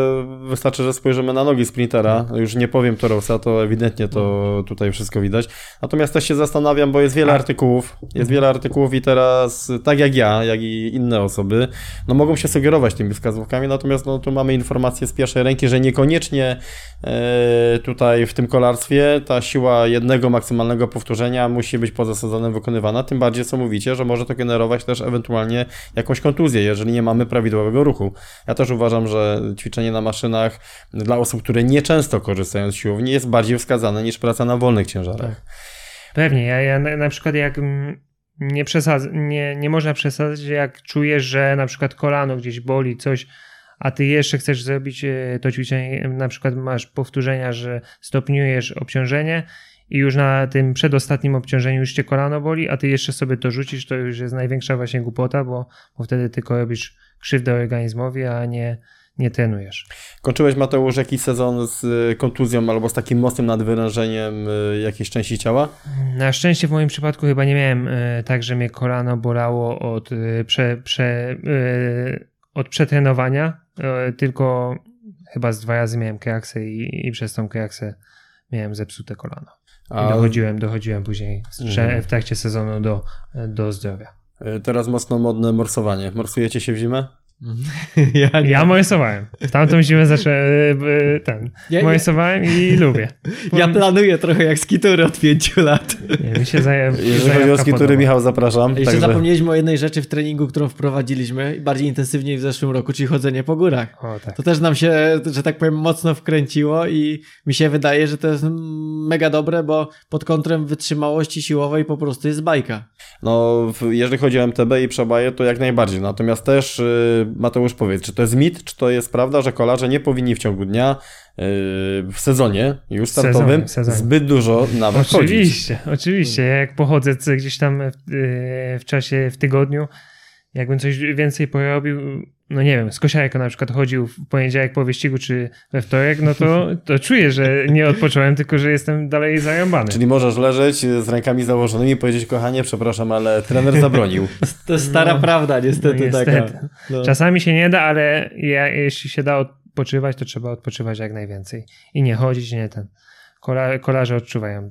wystarczy, że spojrzymy na nogi sprintera. Tak. Już nie powiem torowca, to ewidentnie to tutaj wszystko widać. Natomiast też się zastanawiam, bo jest wiele A- artykułów. Jest Mhm. wiele artykułów i teraz, tak jak ja, jak i inne osoby, no mogą się sugerować tymi wskazówkami, natomiast no tu mamy informację z pierwszej ręki, że niekoniecznie e, tutaj w tym kolarstwie ta siła jednego maksymalnego powtórzenia musi być poza sezonem wykonywana. Tym bardziej, co mówicie, że może to generować też ewentualnie jakąś kontuzję, jeżeli nie mamy prawidłowego ruchu. Ja też uważam, że ćwiczenie na maszynach dla osób, które nieczęsto korzystają z siłowni jest bardziej wskazane niż praca na wolnych ciężarach. Pewnie, ja, ja na, przykład jak nie, przesad, nie, nie można przesadzić, jak czujesz, że na przykład kolano gdzieś boli, coś, a ty jeszcze chcesz zrobić e, to ćwiczenie, na przykład masz powtórzenia, że stopniujesz obciążenie i już na tym przedostatnim obciążeniu już cię kolano boli, a ty jeszcze sobie to rzucisz, to już jest największa właśnie głupota, bo, bo wtedy tylko robisz krzywdę organizmowi, a nie, nie trenujesz. Kończyłeś Mateusz jakiś sezon z y, kontuzją albo z takim mocnym nadwyrężeniem y, jakiejś części ciała? Na szczęście w moim przypadku chyba nie miałem y, tak, że mnie kolano bolało od, prze, prze, od przetrenowania, tylko chyba z dwa razy miałem kreaksę i, i przez tą kreaksę miałem zepsute kolano. I A dochodziłem, dochodziłem później Mhm. w trakcie sezonu do, do zdrowia. teraz mocno modne morsowanie. Morsujecie się w zimę? *laughs* Ja nie. Ja morysowałem. W tamtą zimę zacząłem y, ten. Ja- ja- Morysowałem i lubię. Ja planuję trochę jak skitury od pięciu lat. Nie, mi się zaje, Jeżeli chodzi o skitury, Michał, zapraszam. Jeszcze Także- zapomnieliśmy o jednej rzeczy w treningu, którą wprowadziliśmy bardziej intensywniej w zeszłym roku, czyli chodzenie po górach. O, tak. To też nam się, że tak powiem, mocno wkręciło i mi się wydaje, że to jest mega dobre, bo pod kątem wytrzymałości siłowej po prostu jest bajka. No, jeżeli chodzi o MTB i przebaje, to jak najbardziej. Natomiast też y, Mateusz powiedz, czy to jest mit, czy to jest prawda, że kolarze nie powinni w ciągu dnia y, w sezonie już sezonie, startowym w sezonie. zbyt dużo nawet chodzić. Oczywiście, oczywiście. Ja jak pochodzę gdzieś tam w, w czasie, w tygodniu, jakbym coś więcej porobił, no nie wiem, z kosiarką na przykład chodził w poniedziałek po wyścigu czy we wtorek, no to, to czuję, że nie odpocząłem, tylko że jestem dalej zarąbany. Czyli możesz leżeć y, z rękami założonymi i powiedzieć, kochanie, przepraszam, ale trener zabronił. *laughs* To jest stara No, prawda, niestety, no niestety. taka. No. Czasami się nie da, ale ja, jeśli się da odpoczywać, to trzeba odpoczywać jak najwięcej. I nie chodzić, nie ten. Kola, kolarze odczuwają.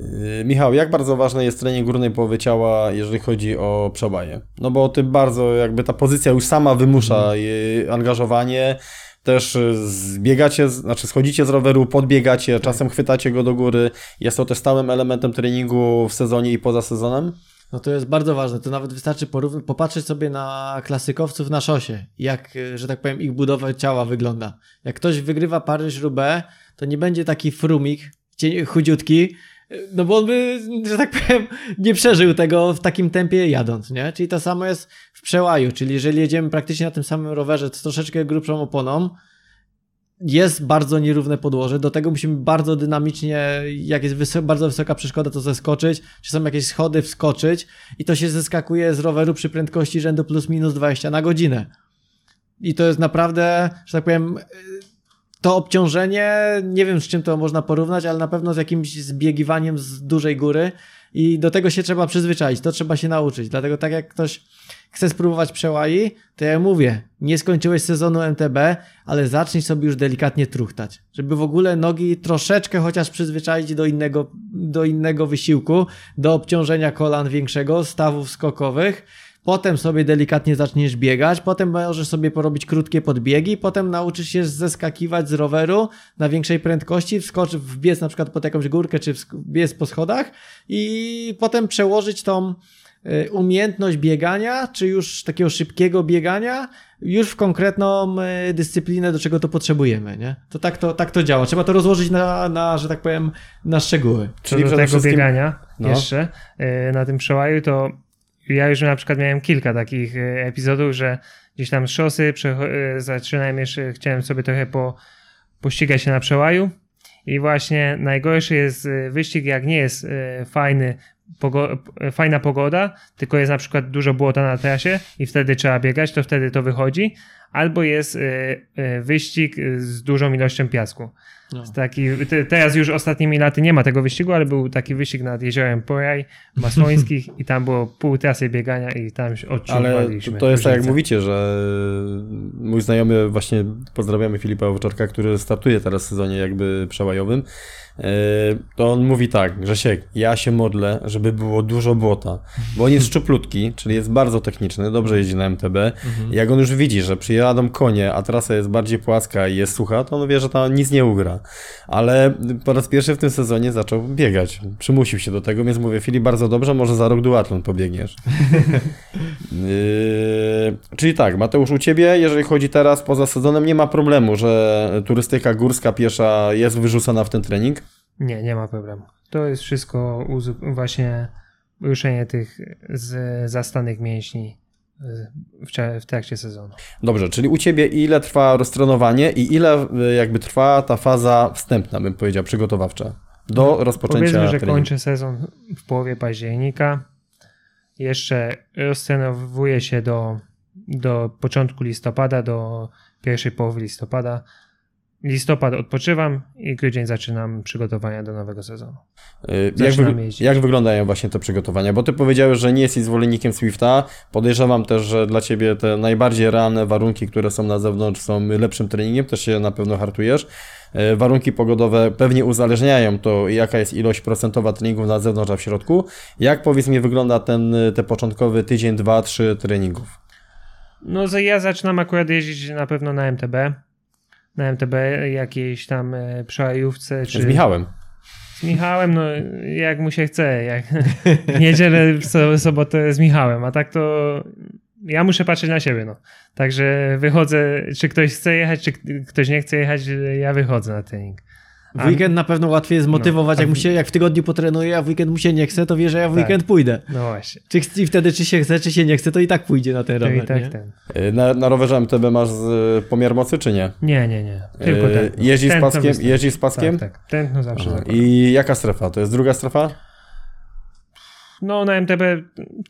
Y, Michał, jak bardzo ważny jest trening górnej połowy ciała, jeżeli chodzi o przebaje? No bo ty bardzo, jakby ta pozycja już sama wymusza y, angażowanie, też y, zbiegacie, znaczy schodzicie z roweru, podbiegacie, czasem chwytacie go do góry. Jest to też stałym elementem treningu w sezonie i poza sezonem? No to jest bardzo ważne. To nawet wystarczy porów- popatrzeć sobie na klasykowców na szosie, jak, y, że tak powiem, ich budowa ciała wygląda. Jak ktoś wygrywa Paryż-Roubaix, to nie będzie taki frumik, chudziutki, no bo on by, że tak powiem, nie przeżył tego w takim tempie jadąc, nie? Czyli to samo jest w przełaju, czyli jeżeli jedziemy praktycznie na tym samym rowerze z troszeczkę grubszą oponą, jest bardzo nierówne podłoże, do tego musimy bardzo dynamicznie, jak jest bardzo wysoka przeszkoda, to zeskoczyć, czy są jakieś schody, wskoczyć i to się zeskakuje z roweru przy prędkości rzędu plus minus 20 na godzinę. I to jest naprawdę, że tak powiem, to obciążenie, nie wiem z czym to można porównać, ale na pewno z jakimś zbiegiwaniem z dużej góry i do tego się trzeba przyzwyczaić, to trzeba się nauczyć. Dlatego tak jak ktoś chce spróbować przełai, to ja mówię, nie skończyłeś sezonu MTB, ale zacznij sobie już delikatnie truchtać, żeby w ogóle nogi troszeczkę chociaż przyzwyczaić do innego, do innego wysiłku, do obciążenia kolan większego, stawów skokowych. Potem sobie delikatnie zaczniesz biegać, potem możesz sobie porobić krótkie podbiegi, potem nauczysz się zeskakiwać z roweru na większej prędkości, wskoczyć, wbiec na przykład pod jakąś górkę, czy wbiec po schodach i potem przełożyć tą y, umiejętność biegania, czy już takiego szybkiego biegania, już w konkretną y, dyscyplinę, do czego to potrzebujemy, nie? To tak to, tak to działa. Trzeba to rozłożyć na, na że tak powiem, na szczegóły. Czyli do tego wszystkim- biegania No. jeszcze y, na tym przełaju, to ja już na przykład miałem kilka takich y, epizodów, że gdzieś tam z szosy y, zaczynałem jeszcze, chciałem sobie trochę po, pościgać się na przełaju i właśnie najgorszy jest y, wyścig, jak nie jest fajny, pogo- fajna pogoda, tylko jest na przykład dużo błota na trasie i wtedy trzeba biegać, to wtedy to wychodzi, albo jest wyścig z dużą ilością piasku. No. Taki, te, teraz już ostatnimi laty nie ma tego wyścigu, ale był taki wyścig nad jeziorem Poraj, Masłońskich *laughs* i tam było pół trasy biegania i tam się Ale odczuwaliśmy. to, to jest tak jak mówicie, że mój znajomy, właśnie pozdrawiamy Filipa Owczarka, który startuje teraz w sezonie jakby przełajowym, e, to on mówi tak, Grzesiek, ja się modlę, żeby było dużo błota, bo on jest szczuplutki, czyli jest bardzo techniczny, dobrze jeździ na MTB. Jak on już widzi, że przyjadą konie, a trasa jest bardziej płaska i jest sucha, to on wie, że tam nic nie ugra. Ale po raz pierwszy w tym sezonie zaczął biegać. Przymusił się do tego, więc mówię, Filip, bardzo dobrze, może za rok duatlon pobiegniesz. Yy, *laughs* czyli tak, Mateusz, u Ciebie, jeżeli chodzi teraz poza sezonem, nie ma problemu, że turystyka górska piesza jest wyrzucana w ten trening? Nie, nie ma problemu. To jest wszystko właśnie ruszenie tych z zastanych mięśni y, w, trakcie sezonu. Dobrze, czyli u Ciebie ile trwa roztrenowanie i ile y, jakby trwa ta faza wstępna, bym powiedział, przygotowawcza do rozpoczęcia Powiedzmy, że treningu? kończę sezon w połowie października. Jeszcze roztrenowuję się do, do początku listopada, do pierwszej połowy listopada. Listopad odpoczywam i grudzień zaczynam przygotowania do nowego sezonu. Y, Jak, Zaczynam wy, jeździć. jak wyglądają właśnie te przygotowania? Bo ty powiedziałeś, że nie jesteś zwolennikiem Swifta. Podejrzewam też, że dla ciebie te najbardziej realne warunki, które są na zewnątrz, są lepszym treningiem. Też się na pewno hartujesz. Y, Warunki pogodowe pewnie uzależniają to, jaka jest ilość procentowa treningów na zewnątrz, a w środku. Jak powiedz mi, wygląda ten, te początkowy tydzień, dwa, trzy treningów? No ja zaczynam akurat jeździć na pewno na MTB. Na MTB jakiejś tam e, przełajówce. Czy... Z Michałem. Z Michałem, no jak mu się chce. Jak... w niedzielę, w sobotę z Michałem, a tak to ja muszę patrzeć na siebie. No. Także wychodzę, czy ktoś chce jechać, czy ktoś nie chce jechać, ja wychodzę na trening. W weekend na pewno łatwiej jest zmotywować, No, jak, mu w- się, jak w tygodniu potrenuję, a w weekend mu się nie chce, to wie, że ja w Tak. weekend pójdę. No właśnie. Czy, I wtedy czy się chce, czy się nie chce, to i tak pójdzie na ten To i rower. tak nie? ten. Y, Na, na rowerze MTB masz y, pomiar mocy, czy nie? Nie, nie, nie. Tylko Y, ten. Jeździsz z paskiem? Jeździsz z paskiem? Tak, tak. Tętno zawsze. I jaka strefa? To jest druga strefa? No na MTB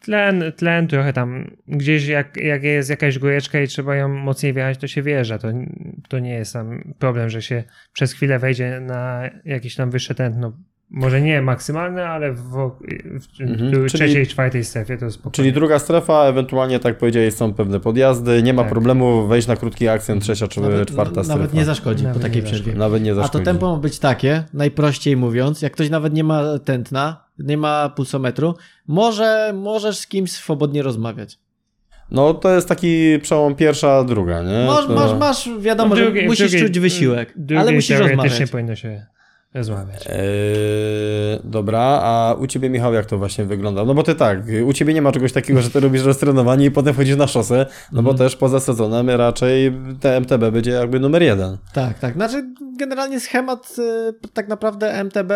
tlen, tlen trochę tam gdzieś jak, jak jest jakaś góreczka i trzeba ją mocniej wjechać, to się wjeżdża. To, to nie jest tam problem, że się przez chwilę wejdzie na jakieś tam wyższe tętno. Może nie maksymalne, ale w, w, Mhm. w Czyli- trzeciej, czwartej strefie to spokojnie. Czyli druga strefa, ewentualnie tak powiedziałeś, są pewne podjazdy, nie ma Tak. problemu wejść na krótki akcent, trzecia czy Nawet, czwarta strefa. nawet nie zaszkodzi Nawet po takiej przerwie. Nawet nie A zaszkodzi. to tempo ma być takie, najprościej mówiąc, jak ktoś nawet nie ma tętna, nie ma pulsometru, może, możesz z kimś swobodnie rozmawiać. No to jest taki przełom pierwsza, druga, nie? Masz, to... masz, masz, wiadomo, No, że musisz czuć wysiłek, ale musisz rozmawiać. powinno się rozmawiać. Eee, dobra, a u ciebie Michał jak to właśnie wygląda? No bo ty tak, u ciebie nie ma czegoś takiego, że ty robisz roztrenowanie i potem wchodzisz na szosę, no bo Mhm. też poza sezonem raczej MTB będzie jakby numer jeden. Tak, tak. Znaczy, generalnie schemat y, tak naprawdę MTB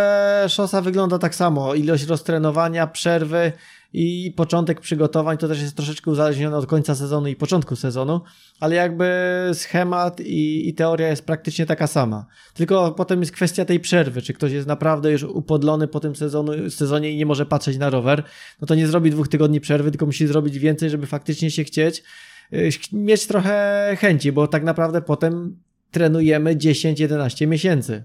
szosa wygląda tak samo. Ilość roztrenowania, przerwy i początek przygotowań to też jest troszeczkę uzależnione od końca sezonu i początku sezonu, ale jakby schemat i, i teoria jest praktycznie taka sama. Tylko potem jest kwestia tej przerwy, czy ktoś jest naprawdę już upodlony po tym sezonu, sezonie i nie może patrzeć na rower, no to nie zrobi dwóch tygodni przerwy, tylko musi zrobić więcej, żeby faktycznie się chcieć y, mieć trochę chęci, bo tak naprawdę potem trenujemy 10-11 miesięcy.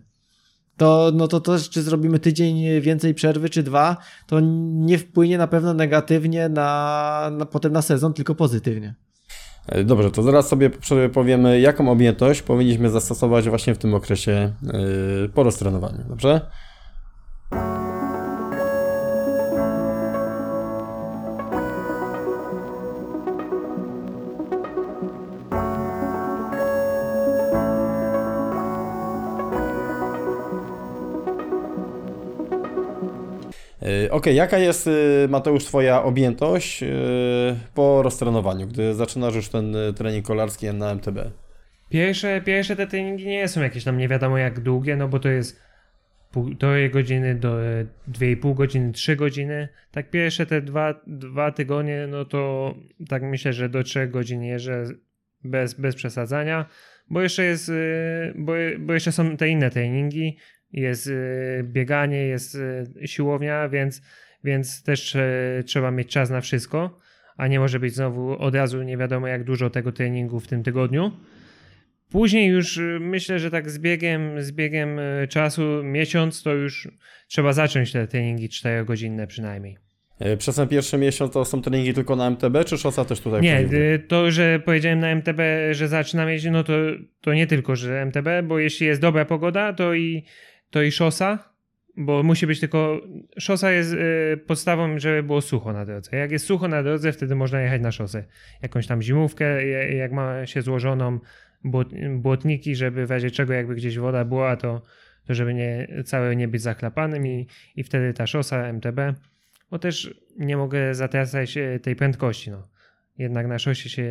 To, no to, to, czy zrobimy tydzień więcej przerwy, czy dwa, to nie wpłynie na pewno negatywnie na, na potem na sezon, tylko pozytywnie. E, Dobrze, to zaraz sobie powiemy, jaką objętość powinniśmy zastosować właśnie w tym okresie yy, po roztrenowaniu, dobrze? Yy, Okej, jaka jest, yy, Mateusz, Twoja objętość yy, po roztrenowaniu, gdy zaczynasz już ten yy, trening kolarski na MTB? Pierwsze, pierwsze te treningi nie są jakieś tam nie wiadomo jak długie, no bo to jest półtorej godziny do e, 2,5 godziny, 3 godziny. Tak pierwsze te dwa, dwa tygodnie, no to tak myślę, że do 3 godzin jeżdżę bez, bez przesadzania, bo jeszcze jest, e, bo, bo jeszcze są te inne treningi, jest e, bieganie, jest e, siłownia, więc, więc też e, trzeba mieć czas na wszystko, a nie może być znowu od razu nie wiadomo jak dużo tego treningu w tym tygodniu. Później już y, myślę, że tak z biegiem, z biegiem y, czasu, miesiąc, to już trzeba zacząć te treningi 4-godzinne przynajmniej. Yy, Przez ten pierwszy miesiąc to są treningi tylko na MTB, czy szosa też tutaj Nie, y, to, że powiedziałem na MTB, że zaczynam jeździć, no to, to nie tylko, że MTB, bo jeśli jest dobra pogoda, to i, to i szosa, bo musi być tylko, szosa jest y, podstawą, żeby było sucho na drodze. Jak jest sucho na drodze, wtedy można jechać na szosę. Jakąś tam zimówkę, jak ma się złożoną, błot- błotniki, żeby w razie czego jakby gdzieś woda była, to, to żeby nie, całe nie być zachlapanym i, i wtedy ta szosa MTB, bo też nie mogę zatracać e, tej prędkości, no. Jednak na szosie się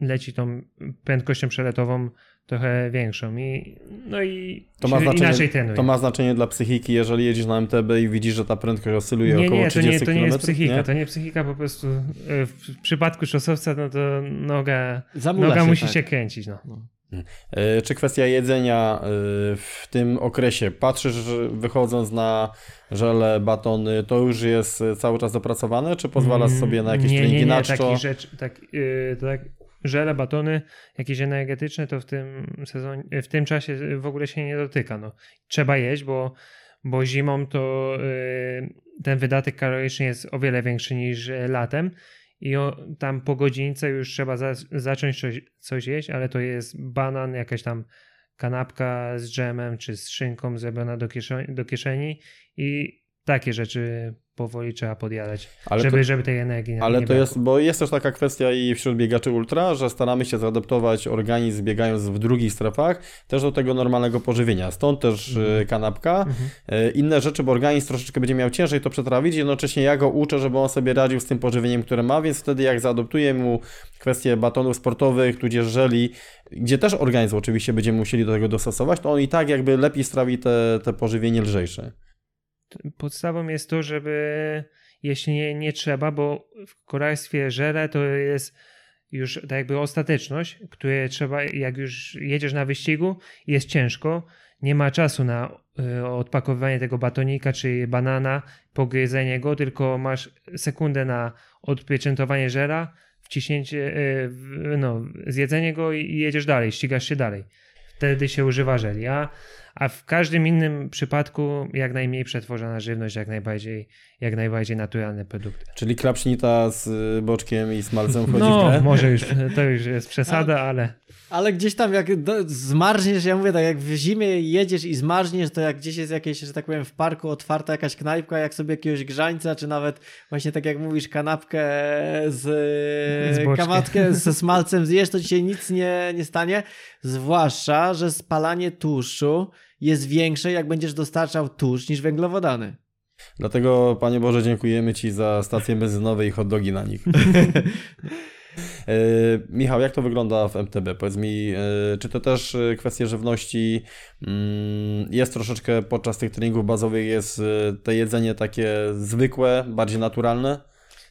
leci tą prędkością przeletową trochę większą i no i To ma, inaczej znaczenie, trenuje. to ma znaczenie dla psychiki, jeżeli jedziesz na MTB i widzisz, że ta prędkość oscyluje nie, około nie, to 30 nie, to nie jest psychika, nie? to nie psychika, po prostu e, w przypadku szosowca, no to noga, Zamula noga się, musi tak. się kręcić, no. E, Czy kwestia jedzenia e, w tym okresie, patrzysz, wychodząc na żele, batony, to już jest cały czas dopracowane, czy pozwalasz sobie na jakieś Mm, nie, treningi nie, nie, na czczo? takich rzeczy, tak, yy, tak, żele, batony, jakieś energetyczne, to w tym sezonie, w tym czasie w ogóle się nie dotyka. No. Trzeba jeść, bo, bo zimą to y, ten wydatek kaloryczny jest o wiele większy niż latem i o, tam po godzince już trzeba za, zacząć coś, coś jeść, ale to jest banan, jakaś tam kanapka z dżemem czy z szynką zrobiona do, kieszeni, do kieszeni i takie rzeczy powoli trzeba podjadać, Ale żeby, to- żeby tej energii nie Ale to jest, bo jest też taka kwestia i wśród biegaczy ultra, że staramy się zaadaptować organizm biegając w drugich strefach też do tego normalnego pożywienia. Stąd też e, kanapka. E, Inne rzeczy, bo organizm troszeczkę będzie miał ciężej to przetrawić, jednocześnie ja go uczę, żeby on sobie radził z tym pożywieniem, które ma, więc wtedy jak zaadoptuję mu kwestię batonów sportowych, tudzież żeli, gdzie też organizm oczywiście będziemy musieli do tego dostosować, to on i tak jakby lepiej strawi te, te pożywienie lżejsze. Podstawą jest to, żeby jeśli nie, nie trzeba, bo w korejstwie żele to jest już tak jakby ostateczność, które trzeba, jak już jedziesz na wyścigu, jest ciężko, nie ma czasu na y, odpakowywanie tego batonika czy banana, pogryzenie go, tylko masz sekundę na odpieczętowanie żela, wciśnięcie, y, no, zjedzenie go i jedziesz dalej, ścigasz się dalej. Wtedy się używa żeli, a, a w każdym innym przypadku jak najmniej przetworzona żywność, jak najbardziej, jak najbardziej naturalne produkty. Czyli klapsznita z y, boczkiem i smalcem wchodzi w No, grę? może już, to już jest przesada, ale Ale gdzieś tam jak do, zmarzniesz, ja mówię tak, jak w zimie jedziesz i zmarzniesz, to jak gdzieś jest jakieś, że tak powiem, w parku otwarta jakaś knajpka, jak sobie jakiegoś grzańca, czy nawet właśnie tak jak mówisz, kanapkę z, Z boczkiem. kanapkę ze smalcem zjesz, to ci się nic nie, nie stanie. Zwłaszcza, że spalanie tłuszczu jest większe, jak będziesz dostarczał tłuszcz niż węglowodany. Dlatego, Panie Boże, dziękujemy Ci za stacje benzynowe i hot dogi na nich. *laughs* E, Michał, jak to wygląda w MTB? Powiedz mi, e, czy to też e, kwestie żywności mm, jest troszeczkę podczas tych treningów bazowych, jest te jedzenie takie zwykłe, bardziej naturalne?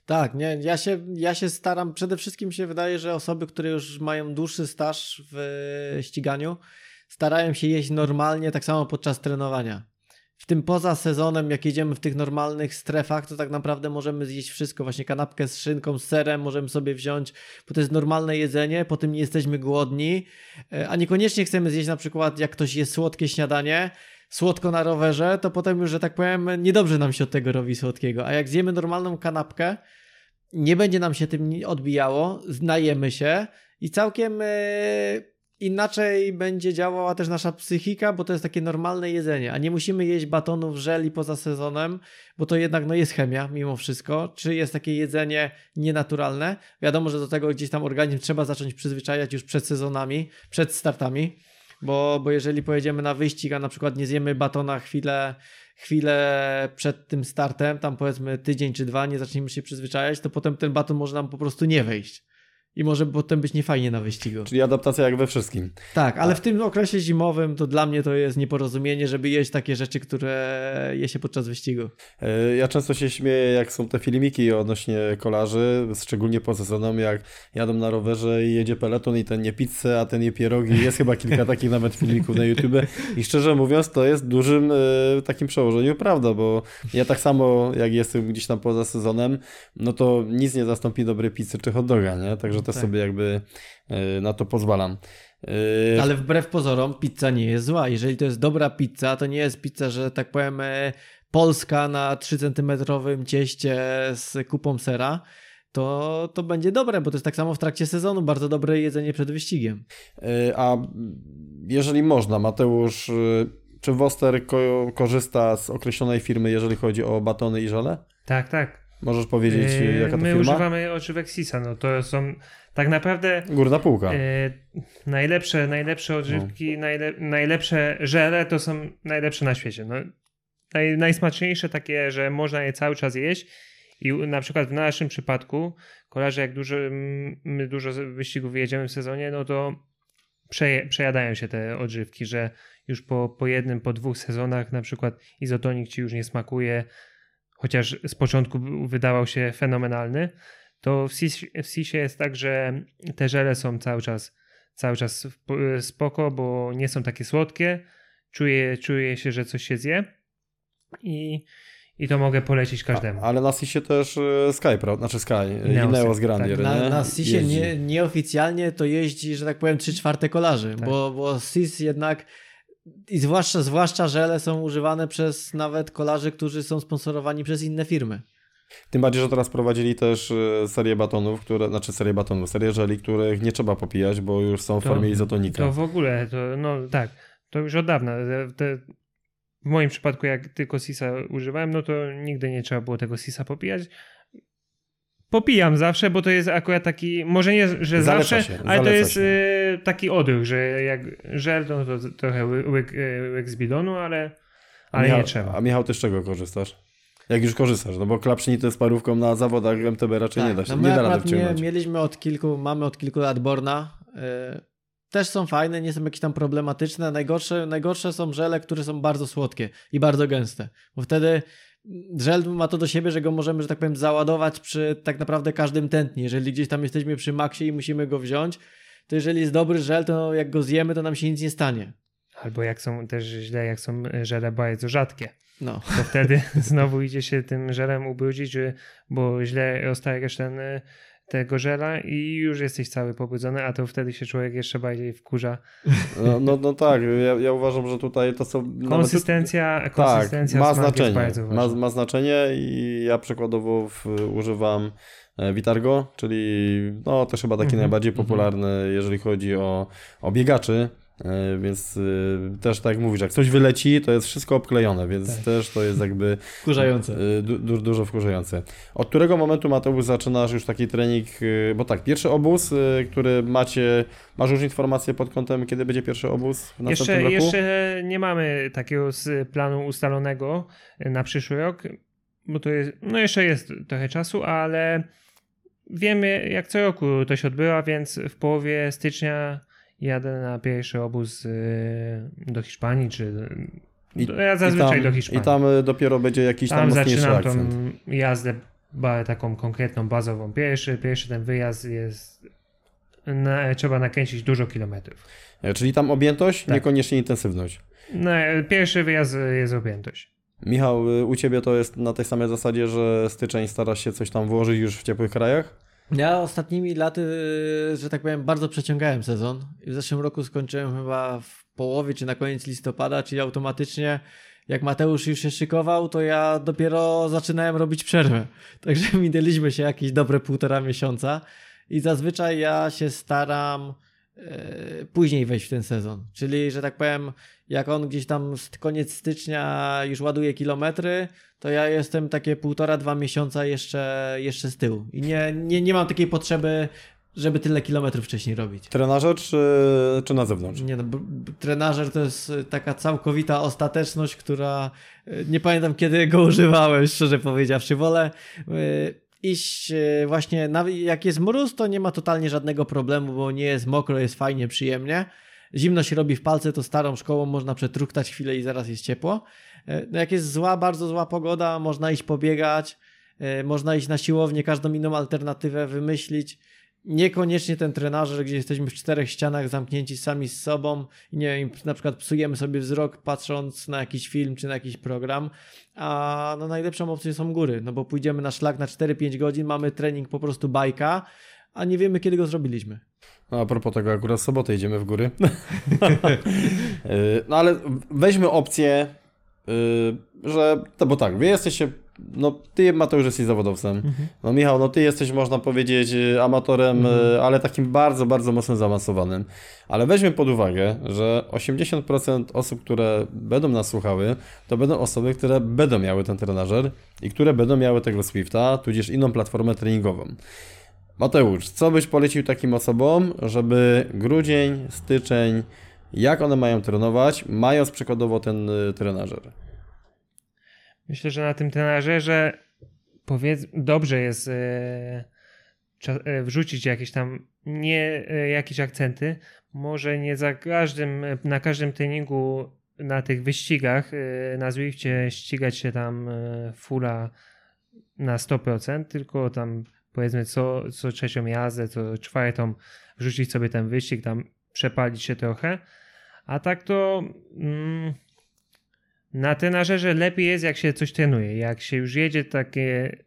Tak, nie, ja się, ja się staram, przede wszystkim się wydaje, że osoby, które już mają dłuższy staż w ściganiu, starają się jeść normalnie, tak samo podczas trenowania. W tym poza sezonem, jak jedziemy w tych normalnych strefach, to tak naprawdę możemy zjeść wszystko. Właśnie kanapkę z szynką, z serem możemy sobie wziąć, bo to jest normalne jedzenie, po tym nie jesteśmy głodni, e, a niekoniecznie chcemy zjeść na przykład, jak ktoś je słodkie śniadanie, słodko na rowerze, to potem już, że tak powiem, niedobrze nam się od tego robi słodkiego. A jak zjemy normalną kanapkę, nie będzie nam się tym odbijało, znajemy się i całkiem e, inaczej będzie działała też nasza psychika, bo to jest takie normalne jedzenie, a nie musimy jeść batonów żeli poza sezonem, bo to jednak no, jest chemia mimo wszystko, czy jest takie jedzenie nienaturalne. Wiadomo, że do tego gdzieś tam organizm trzeba zacząć przyzwyczajać już przed sezonami, przed startami, bo, bo jeżeli pojedziemy na wyścig, a na przykład nie zjemy batona chwilę, chwilę przed tym startem, tam powiedzmy tydzień czy dwa, nie zaczniemy się przyzwyczajać, to potem ten baton może nam po prostu nie wejść. I może potem być niefajnie na wyścigu. Czyli adaptacja jak we wszystkim. Tak, ale w tym okresie zimowym to dla mnie to jest nieporozumienie, żeby jeść takie rzeczy, które je się podczas wyścigu. E, Ja często się śmieję, jak są te filmiki odnośnie kolarzy, szczególnie po sezonom, jak jadą na rowerze i jedzie peleton i ten je pizzę, a ten je pierogi. Jest chyba kilka *laughs* takich nawet filmików na YouTube i szczerze mówiąc to jest dużym e, takim przełożeniu prawda, bo ja tak samo jak jestem gdzieś tam poza sezonem, no to nic nie zastąpi dobrej pizzy czy hot doga, nie? Także też Tak. sobie jakby e, na to pozwalam. E, Ale wbrew pozorom pizza nie jest zła. Jeżeli to jest dobra pizza, to nie jest pizza, że tak powiem e, polska na 3 centymetrowym cieście z kupą sera. To, to będzie dobre, bo to jest tak samo w trakcie sezonu. Bardzo dobre jedzenie przed wyścigiem. A jeżeli można, Mateusz, czy Woster ko- korzysta z określonej firmy, jeżeli chodzi o batony i żele? tak, tak. Możesz powiedzieć, Yy, jaka to My firma? używamy odżywek Sisa, no to są tak naprawdę Górna półka. e, najlepsze, najlepsze odżywki, najle, najlepsze żele to są najlepsze na świecie. No, naj, najsmaczniejsze takie, że można je cały czas jeść i na przykład w naszym przypadku, kolarze jak dużo, my dużo wyścigów jedziemy w sezonie, no to przeje, przejadają się te odżywki, że już po, po jednym, po dwóch sezonach na przykład izotonik ci już nie smakuje, chociaż z początku wydawał się fenomenalny, to w SIS, w SISie jest tak, że te żele są cały czas, cały czas spoko, bo nie są takie słodkie, czuje, czuje się, że coś się zje i, i to mogę polecić każdemu. A, ale na Sisie też e, Sky, prawda? Znaczy Sky, Ineos, Ineos Grandier, tak. Na, na SISie nie, nieoficjalnie to jeździ, że tak powiem, 3 czwarte kolarzy, Tak. bo, bo SIS jednak i zwłaszcza, zwłaszcza żele są używane przez nawet kolarzy, którzy są sponsorowani przez inne firmy. Tym bardziej, że teraz prowadzili też e, serię batonów, które, znaczy serię batonów, serię żeli, których nie trzeba popijać, bo już są w To- formie izotonika. To w ogóle, to, no tak, to już od dawna. Te, w moim przypadku, jak tylko Sisa używałem, no to nigdy nie trzeba było tego Sisa popijać. Popijam zawsze, bo to jest akurat taki, może nie, że Zaleca zawsze, się, ale to jest się. y, taki odruch, że jak żel, no to trochę ły- łyk, y, łyk z bidonu, ale, ale Michał, nie trzeba. A Michał, ty z czego korzystasz? Jak już korzystasz, no bo klapsznity z parówką na zawodach MTB raczej nie da się, no nie da rady akurat nie, wciągnąć. mieliśmy od kilku, mamy od kilku lat Borna. y, też są fajne, nie są jakieś tam problematyczne. Najgorsze, najgorsze są żele, które są bardzo słodkie i bardzo gęste. Bo wtedy żel ma to do siebie, że go możemy, że tak powiem, załadować przy tak naprawdę każdym tętnie. Jeżeli gdzieś tam jesteśmy przy maksie i musimy go wziąć, to jeżeli jest dobry żel, to jak go zjemy, to nam się nic nie stanie. Albo jak są też źle, jak są żele bardzo rzadkie. No. to wtedy *laughs* znowu idzie się tym żelem ubrudzić, bo źle rozstawiasz ten, y, tego żela i już jesteś cały pobudzony, a to wtedy się człowiek jeszcze bardziej wkurza. No, no, no tak, ja, ja uważam, że tutaj to są... nawet- Konsystencja, Tak, konsystencja ma znaczenie. Ma, ma znaczenie i ja przykładowo w, używam e, Vitargo, czyli no też chyba taki Mhm, najbardziej mhm. popularny, jeżeli chodzi o, o biegaczy. E, Więc y, też tak jak mówisz, jak coś wyleci, to jest wszystko obklejone, więc Tak. też to jest jakby *laughs* Wkurzające. y, du, du, dużo wkurzające. Od którego momentu, Mateusz, zaczynasz już taki trening? Bo tak, pierwszy obóz, który macie, masz już informację pod kątem, kiedy będzie pierwszy obóz w następnym Jeszcze, roku? jeszcze nie mamy takiego z planu ustalonego na przyszły rok, bo to jest, no jeszcze jest trochę czasu, ale wiemy jak co roku to się odbywa, więc w połowie stycznia jadę na pierwszy obóz y, do Hiszpanii, czy I- do, ja zazwyczaj I tam, do Hiszpanii. I tam y, dopiero będzie jakiś tam, Tam mocniejszy zaczynam akcent. tą jazdę taką konkretną, bazową. Pierwszy, pierwszy ten wyjazd jest na, trzeba nakręcić dużo kilometrów. E, Czyli tam objętość, Tak. niekoniecznie intensywność. No, pierwszy wyjazd jest objętość. Michał, y, u Ciebie to jest na tej samej zasadzie, że styczeń starasz się coś tam włożyć już w ciepłych krajach? Ja ostatnimi laty, że tak powiem, bardzo przeciągałem sezon. W zeszłym roku skończyłem chyba w połowie czy na koniec listopada, czyli automatycznie jak Mateusz już się szykował, to ja dopiero zaczynałem robić przerwę. *laughs* Także minęliśmy się jakieś dobre półtora miesiąca i zazwyczaj ja się staram e, później wejść w ten sezon. Czyli, że tak powiem, jak on gdzieś tam z koniec stycznia już ładuje kilometry, to ja jestem takie półtora, dwa miesiąca jeszcze, jeszcze z tyłu. I nie, nie, nie mam takiej potrzeby, żeby tyle kilometrów wcześniej robić. Trenażer czy, czy na zewnątrz? Nie no, trenażer to jest y, taka całkowita ostateczność, która y, nie pamiętam kiedy go *laughs* używałem, szczerze powiedziawszy. Wolę y, iść właśnie, jak jest mróz, to nie ma totalnie żadnego problemu, bo nie jest mokro, jest fajnie, przyjemnie. Zimno się robi w palce, to starą szkołą można przetruchtać chwilę i zaraz jest ciepło. Y, No jak jest zła, bardzo zła pogoda, można iść pobiegać, y, można iść na siłownię, każdą inną alternatywę wymyślić. Niekoniecznie ten trenażer, gdzie jesteśmy w czterech ścianach zamknięci sami z sobą i nie wiem, na przykład psujemy sobie wzrok patrząc na jakiś film czy na jakiś program, a no najlepszą opcją są góry, no bo pójdziemy na szlak na 4-5 godzin, mamy trening po prostu bajka, a nie wiemy kiedy go zrobiliśmy. No, a propos tego, akurat w sobotę idziemy w góry. Y, *laughs* no ale weźmy opcję, y, że, no bo tak, wy jesteście, no ty Mateusz jesteś zawodowcem, no Michał, no ty jesteś można powiedzieć amatorem, y, ale takim bardzo, bardzo mocno zaawansowanym. Ale weźmy pod uwagę, że 80% osób, które będą nas słuchały, to będą osoby, które będą miały ten trenażer i które będą miały tego Swifta, tudzież inną platformę treningową. Mateusz, co byś polecił takim osobom, żeby grudzień, styczeń, jak one mają trenować, mając przykładowo ten y, trenażer? Myślę, że na tym trenażerze powiedz, dobrze jest cza- e, wrzucić jakieś tam nie jakieś akcenty. Może nie za każdym, na każdym treningu na tych wyścigach e, na Zwifcie ścigać się tam fula na 100%, tylko tam powiedzmy co, co trzecią jazdę, co czwartą wrzucić sobie ten wyścig, tam przepalić się trochę. A tak to mm, Na trenażerze lepiej jest, jak się coś trenuje. Jak się już jedzie takie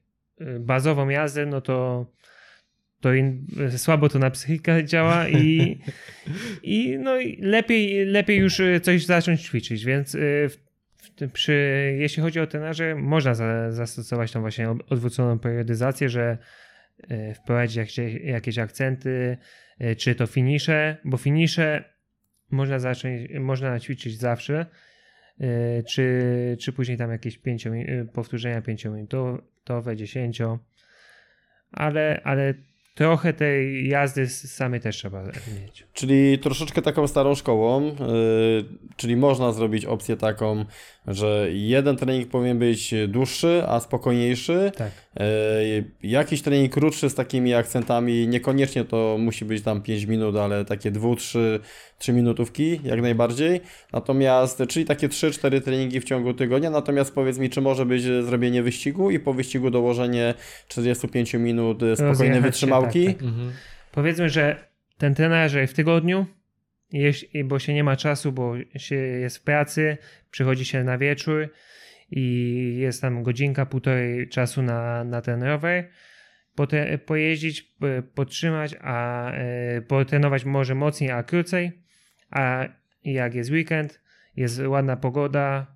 y, bazową jazdę, no to, to in, słabo to na psychikę działa i, *laughs* i, no i lepiej, lepiej już y, coś zacząć ćwiczyć, więc y, w, w przy, jeśli chodzi o trenaże, można za, zastosować tą właśnie odwróconą periodyzację, że wprowadzić jakieś, akcenty, czy to finisze, bo finisze można zacząć, można ćwiczyć zawsze, E, czy, czy później tam jakieś 5 e, powtórzenia 5 minutowe, 10, ale, ale trochę tej jazdy samej też trzeba mieć. Czyli troszeczkę taką starą szkołą, yy, czyli można zrobić opcję taką, że jeden trening powinien być dłuższy, a spokojniejszy. Tak. Yy, jakiś trening krótszy z takimi akcentami, niekoniecznie to musi być tam 5 minut, ale takie 2-3 3 minutówki jak najbardziej. Natomiast, czyli takie 3-4 treningi w ciągu tygodnia. Natomiast powiedz mi, czy może być zrobienie wyścigu i po wyścigu dołożenie 45 minut spokojnej wytrzymałki? tak, tak. Mhm. Powiedzmy, że ten trener w tygodniu bo się nie ma czasu, bo się jest w pracy, przychodzi się na wieczór i jest tam godzinka, półtorej czasu na, na ten rower. Pote, pojeździć, podtrzymać, a e, potrenować może mocniej, a krócej. A jak jest weekend, jest ładna pogoda,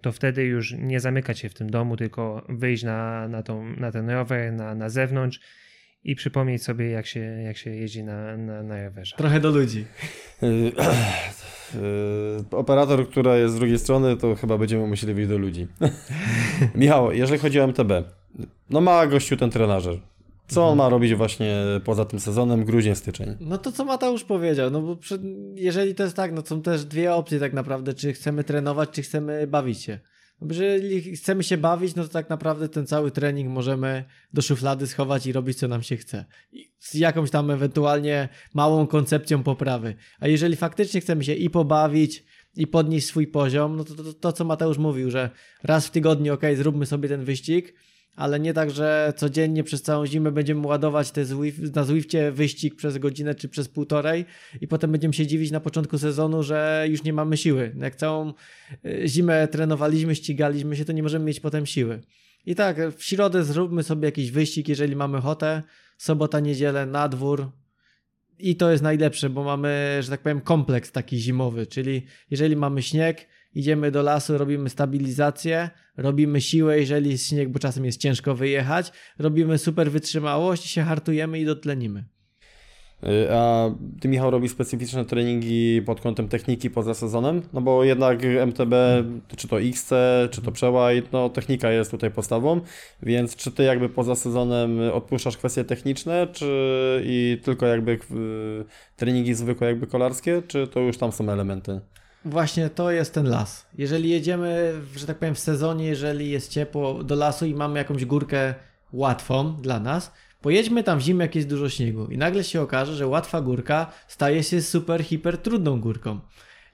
to wtedy już nie zamykać się w tym domu, tylko wyjść na, na, tą, na ten rower, na, na zewnątrz i przypomnieć sobie, jak się, jak się jeździ na, na, na rowerze. Trochę do ludzi. Y, y, *clears throat* operator, która jest z drugiej strony, to chyba będziemy musieli wyjść do ludzi. *laughs* Michał, jeżeli chodzi o MTB, no ma gościu ten trenażer. Co on ma robić właśnie poza tym sezonem, grudzień, styczeń? No to co Mateusz powiedział, no bo przy, jeżeli to jest tak, no są też dwie opcje tak naprawdę, czy chcemy trenować, czy chcemy bawić się. No jeżeli chcemy się bawić, no to tak naprawdę ten cały trening możemy do szuflady schować i robić co nam się chce. I z jakąś tam ewentualnie małą koncepcją poprawy. A jeżeli faktycznie chcemy się i pobawić, i podnieść swój poziom, no to, to, to, to co Mateusz mówił, że raz w tygodniu, ok, zróbmy sobie ten wyścig, ale nie tak, że codziennie przez całą zimę będziemy ładować te Zwift, na Zwifcie wyścig przez godzinę czy przez półtorej i potem będziemy się dziwić na początku sezonu, że już nie mamy siły. Jak całą y, zimę trenowaliśmy, ścigaliśmy się, to nie możemy mieć potem siły. I tak, w środę zróbmy sobie jakiś wyścig, jeżeli mamy ochotę, sobota, niedzielę, na dwór, i to jest najlepsze, bo mamy, że tak powiem, kompleks taki zimowy, czyli jeżeli mamy śnieg, idziemy do lasu, robimy stabilizację, robimy siłę, jeżeli jest śnieg, bo czasem jest ciężko wyjechać, robimy super wytrzymałość, się hartujemy i dotlenimy. Y, a ty, Michał, robisz specyficzne treningi pod kątem techniki poza sezonem? No bo jednak MTB, czy to XC, czy to przełaj, no technika jest tutaj podstawą, więc czy ty jakby poza sezonem odpuszczasz kwestie techniczne, czy i tylko jakby y, treningi zwykłe jakby kolarskie, czy to już tam są elementy? Właśnie to jest ten las. Jeżeli jedziemy, że tak powiem, w sezonie, jeżeli jest ciepło do lasu i mamy jakąś górkę łatwą dla nas, pojedźmy tam w zimę, jak jest dużo śniegu i nagle się okaże, że łatwa górka staje się super, hiper trudną górką.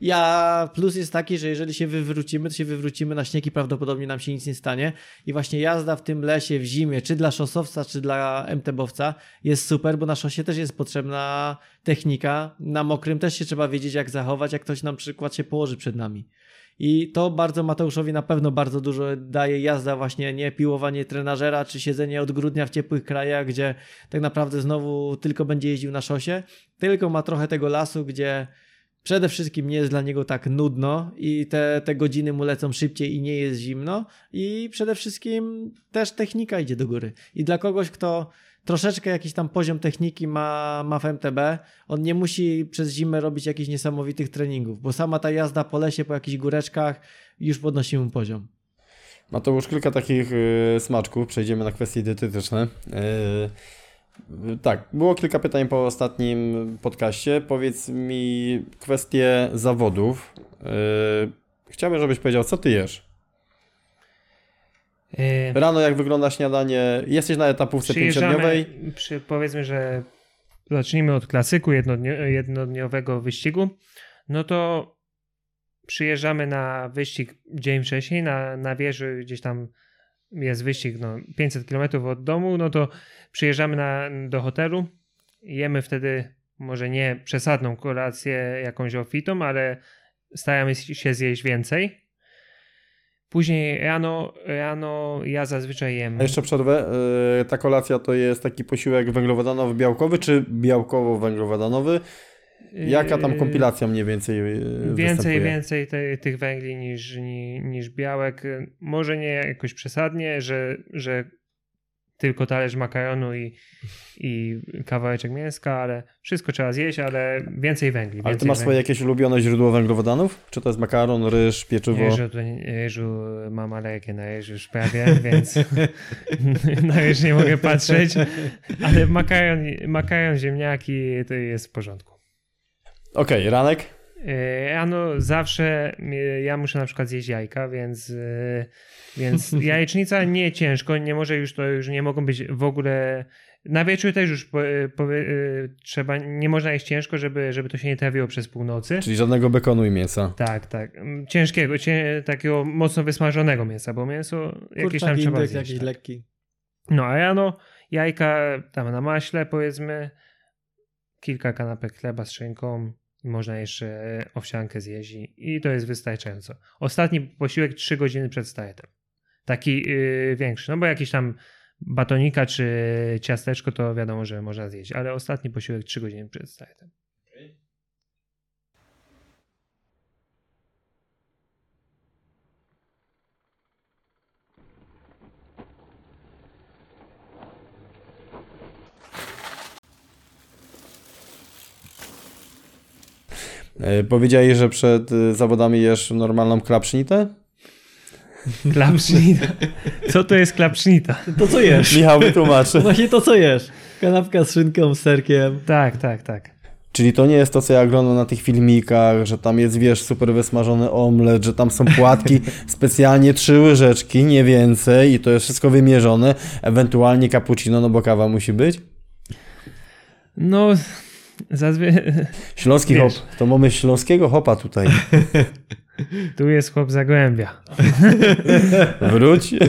Ja plus jest taki, że jeżeli się wywrócimy, to się wywrócimy na śnieg i prawdopodobnie nam się nic nie stanie. I właśnie jazda w tym lesie w zimie, czy dla szosowca, czy dla MTB-owca jest super, bo na szosie też jest potrzebna technika. Na mokrym też się trzeba wiedzieć, jak zachować, jak ktoś na przykład się położy przed nami. I to bardzo Mateuszowi na pewno bardzo dużo daje jazda właśnie, nie piłowanie trenażera, czy siedzenie od grudnia w ciepłych krajach, gdzie tak naprawdę znowu tylko będzie jeździł na szosie, tylko ma trochę tego lasu, gdzie Przede wszystkim nie jest dla niego tak nudno i te, te godziny mu lecą szybciej i nie jest zimno. I przede wszystkim też technika idzie do góry. I dla kogoś, kto troszeczkę jakiś tam poziom techniki ma, ma w MTB, on nie musi przez zimę robić jakichś niesamowitych treningów, bo sama ta jazda po lesie, po jakichś góreczkach już podnosi mu poziom. Ma to już kilka takich y, smaczków. Przejdziemy na kwestie dietetyczne. Y, tak, było kilka pytań po ostatnim podcaście. Powiedz mi kwestię zawodów. Yy, chciałbym, żebyś powiedział, co ty jesz? Yy, Rano jak wygląda śniadanie? Jesteś na etapówce pięciodniowej? Przy, powiedzmy, że zacznijmy od klasyku jednodniowego wyścigu. No to przyjeżdżamy na wyścig dzień wcześniej, na, na wieży gdzieś tam jest wyścig no, 500 km od domu, no to przyjeżdżamy na, do hotelu, jemy wtedy może nie przesadną kolację jakąś ofitą, ale staramy się zjeść więcej. Później rano, rano ja zazwyczaj jem. A jeszcze przerwę. Yy, ta kolacja to jest taki posiłek węglowodanowy-białkowy, czy białkowo-węglowodanowy? Jaka tam Yy, kompilacja mniej więcej yy, Więcej, występuje? więcej te, tych węgli niż, ni, niż białek. Może nie jakoś przesadnie, że, że tylko talerz makaronu i, i kawałeczek mięska, ale wszystko trzeba zjeść, ale więcej węgli. Ale ty masz swoje jakieś ulubione źródło węglowodanów? Czy to jest makaron, ryż, pieczywo? Nie- ryżu mam alergię na ryż już prawie, *laughs* więc *laughs* na ryż nie mogę patrzeć, ale makaron, makaron ziemniaki to jest w porządku. Okej, ranek? E, Rano zawsze ja muszę na przykład zjeść jajka, więc, e, więc *laughs* jajecznica nie ciężko, nie może już to już nie mogą być w ogóle. Na wieczór też już po, e, po, trzeba, nie można jeść ciężko, żeby, żeby to się nie trawiło przez północy. Czyli żadnego bekonu i mięsa. Tak, tak. Mm, Ciężkiego, cię, takiego mocno wysmażonego mięsa, bo mięso jakieś Kurczak, tam trzeba zjeść. jakiś tak. lekki. No a rano jajka tam na maśle powiedzmy, kilka kanapek chleba z szynką, można jeszcze owsiankę zjeść i- i to jest wystarczająco. Ostatni posiłek 3 godziny przed startem. Taki yy, większy, no bo jakiś tam batonika czy ciasteczko to wiadomo, że można zjeść, ale ostatni posiłek 3 godziny przed startem. Yy, powiedziałeś, że przed yy, zawodami jesz normalną klapsznitę? Klapsznita. Co to jest klapsznita? To co jesz? Michał wytłumaczy. Właśnie to co jesz? Kanapka z szynką, z serkiem. Tak, tak, tak. Czyli to nie jest to, co ja oglądam na tych filmikach, że tam jest, wiesz, super wysmażony omlet, że tam są płatki, *laughs* specjalnie trzy łyżeczki, nie więcej i to jest wszystko wymierzone, ewentualnie cappuccino, no bo kawa musi być. No, zazwyczaj Śląski Wiesz. hop, to mamy śląskiego hopa tutaj. *laughs* tu jest chłop Zagłębia. *laughs* Wróć. *laughs*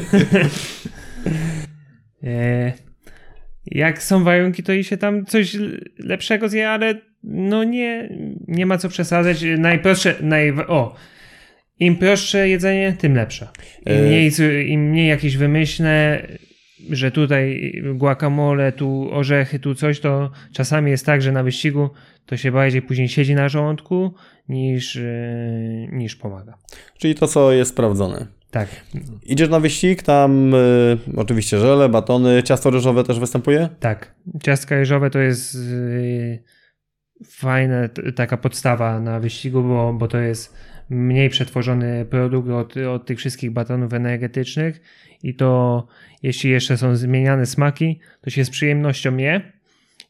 E, jak są warunki, to i się tam coś lepszego zje, ale no nie, nie ma co przesadzać. Najprostsze, naj, o, im prostsze jedzenie, tym lepsze. Im E. mniej, im mniej jakieś wymyślne, że tutaj guacamole, tu orzechy, tu coś, to czasami jest tak, że na wyścigu to się bardziej później siedzi na żołądku niż, e, niż pomaga. Czyli to, co jest sprawdzone. Tak. Idziesz na wyścig, tam y, oczywiście żele, batony, ciasto ryżowe też występuje? Tak. Ciastka ryżowe to jest yy, fajna t- taka podstawa na wyścigu, bo, bo to jest mniej przetworzony produkt od, od tych wszystkich batonów energetycznych i to jeśli jeszcze są zmieniane smaki, to się z przyjemnością je.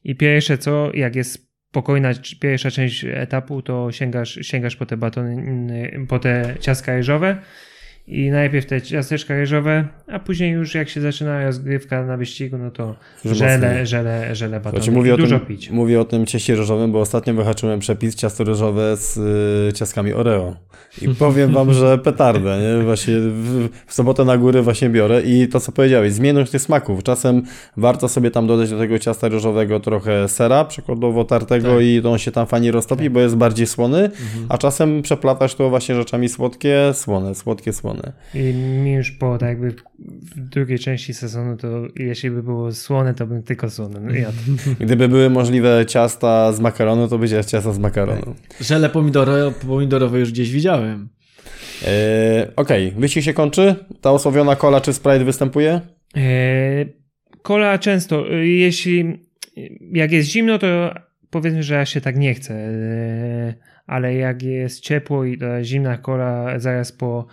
I pierwsze co, jak jest spokojna pierwsza część etapu, to sięgasz, sięgasz po te batony, po te ciastka ryżowe i najpierw te ciasteczka ryżowe, a później już jak się zaczyna rozgrywka na wyścigu, no to żele, żele, żele batony mówię, dużo tym, pić. mówię o tym cieście ryżowym, bo ostatnio wyhaczyłem przepis ciasto ryżowe z y, ciastkami Oreo. I *laughs* powiem wam, że petardę, nie? Właśnie w, w sobotę na góry właśnie biorę i to, co powiedziałeś, zmienność tych smaków. Czasem warto sobie tam dodać do tego ciasta ryżowego trochę sera, przykładowo tartego Tak. i on się tam fajnie roztopi, bo jest bardziej słony, a czasem przeplatać to właśnie rzeczami słodkie, słone, słodkie, słone. I mi już po tak jakby w drugiej części sezonu, to jeśli by było słone, to bym tylko słone jadł. *laughs* Gdyby były możliwe ciasta z makaronu, to by się ciasta z makaronu. Żele pomidoro, pomidorowe już gdzieś widziałem. Eee, Okej, wyścig się kończy. Ta osławiona kola czy Sprite występuje? Eee, Kola często, y, jeśli jak jest zimno, to powiedzmy, że aż się tak nie eee, ale jak jest ciepło i ta zimna kola zaraz po...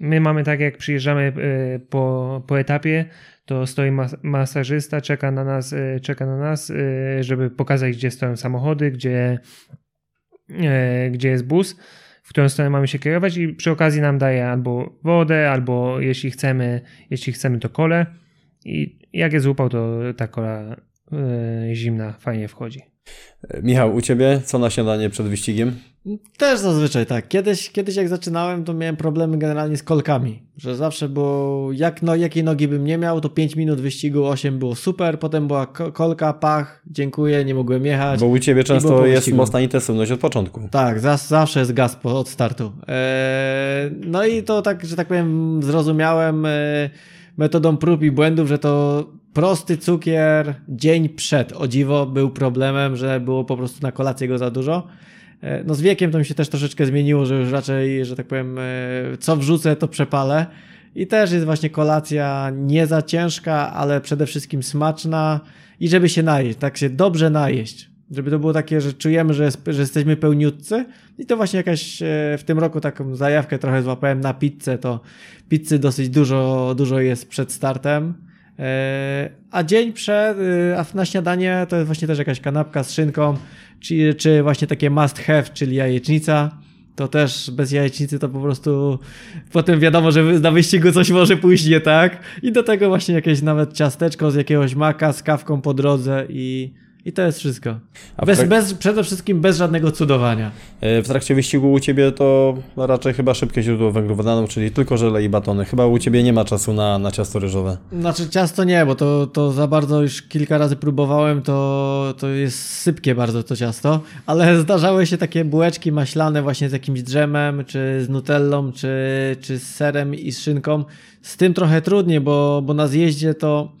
My mamy tak, jak przyjeżdżamy e, po, po etapie, to stoi mas masażysta, czeka na nas, e, czeka na nas, e, żeby pokazać, gdzie stoją samochody, gdzie, gdzie jest bus, w którą stronę mamy się kierować i przy okazji nam daje albo wodę, albo jeśli chcemy, jeśli chcemy to kole i jak jest upał, to ta kola zimna fajnie wchodzi. E, Michał, u ciebie co na śniadanie przed wyścigiem? Też zazwyczaj tak. Kiedyś, kiedyś jak zaczynałem, to miałem problemy generalnie z kolkami. Że zawsze było, jak, no, jakiej nogi bym nie miał, to 5 minut wyścigu, 8 było super, potem była ko- kolka, pach, dziękuję, nie mogłem jechać. Bo u ciebie często jest mocna intensywność od początku. Tak, zas, zawsze jest gaz po, od startu. Eee, no i to tak, że tak powiem, zrozumiałem e, metodą prób i błędów, że to prosty cukier dzień przed, o dziwo, był problemem, że było po prostu na kolację go za dużo. E, No z wiekiem to mi się też troszeczkę zmieniło, że już raczej, że tak powiem, e, co wrzucę, to przepalę. I też jest właśnie kolacja nie za ciężka, ale przede wszystkim smaczna i żeby się najeść, tak się dobrze najeść. Żeby to było takie, że czujemy, że, że jesteśmy pełniutcy. I to właśnie jakaś e, w tym roku taką zajawkę trochę złapałem na pizzę, to pizzy dosyć dużo, dużo jest przed startem. E, A dzień przed, e, a na śniadanie to jest właśnie też jakaś kanapka z szynką, czy, czy właśnie takie must have, czyli jajecznica. To też bez jajecznicy to po prostu potem wiadomo, że na wyścigu coś może pójść nie tak. I do tego właśnie jakieś nawet ciasteczko z jakiegoś maka z kawką po drodze i, i to jest wszystko. A Bez, trak- bez, przede wszystkim bez żadnego cudowania. E, W trakcie wyścigu u ciebie to raczej chyba szybkie źródło węglowodanów, czyli tylko żele i batony. Chyba u ciebie nie ma czasu na, na ciasto ryżowe. Znaczy ciasto nie, bo to, to za bardzo już kilka razy próbowałem, to, to jest sypkie bardzo to ciasto, ale *laughs* zdarzały się takie bułeczki maślane właśnie z jakimś drzemem, czy z nutellą, czy, czy z serem i z szynką. Z tym trochę trudniej, bo, bo na zjeździe to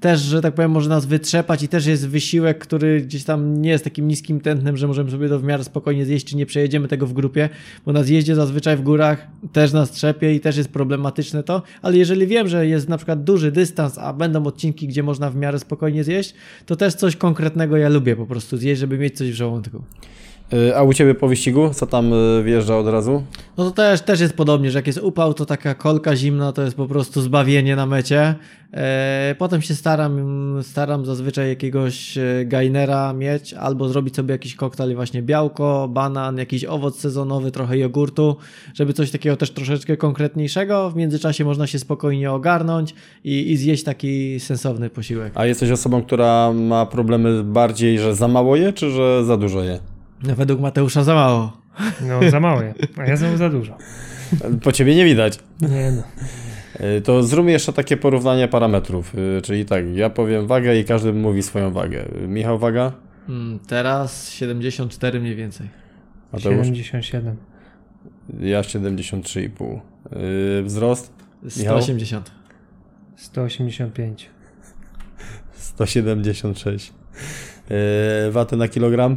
też, że tak powiem, może nas wytrzepać i też jest wysiłek, który gdzieś tam nie jest takim niskim tętnem, że możemy sobie to w miarę spokojnie zjeść, czy nie przejedziemy tego w grupie, bo na zjeździe zazwyczaj w górach też nas trzepie i też jest problematyczne to, ale jeżeli wiem, że jest na przykład duży dystans, a będą odcinki, gdzie można w miarę spokojnie zjeść, to też coś konkretnego ja lubię po prostu zjeść, żeby mieć coś w żołądku. E, A u ciebie po wyścigu? Co tam e, wjeżdża od razu? No to też, też jest podobnie, że jak jest upał, to taka kolka zimna to jest po prostu zbawienie na mecie. E, potem się staram, staram zazwyczaj jakiegoś e, gainera mieć, albo zrobić sobie jakiś koktajl właśnie białko, banan, jakiś owoc sezonowy, trochę jogurtu, żeby coś takiego też troszeczkę konkretniejszego. W międzyczasie można się spokojnie ogarnąć i, i zjeść taki sensowny posiłek. A jesteś osobą, która ma problemy bardziej, że za mało je, czy że za dużo je? No, według Mateusza za mało. No za mało je, a ja znowu za dużo. *laughs* Po ciebie nie widać. Nie no. E, To zróbmy jeszcze takie porównanie parametrów. E, Czyli tak, ja powiem wagę i każdy mówi swoją wagę. E, Michał, waga? Mm, teraz 74 mniej więcej. Mateusz? 77. Ja 73,5. E, Wzrost? Michał? 180. 185. 176. E, Waty na kilogram?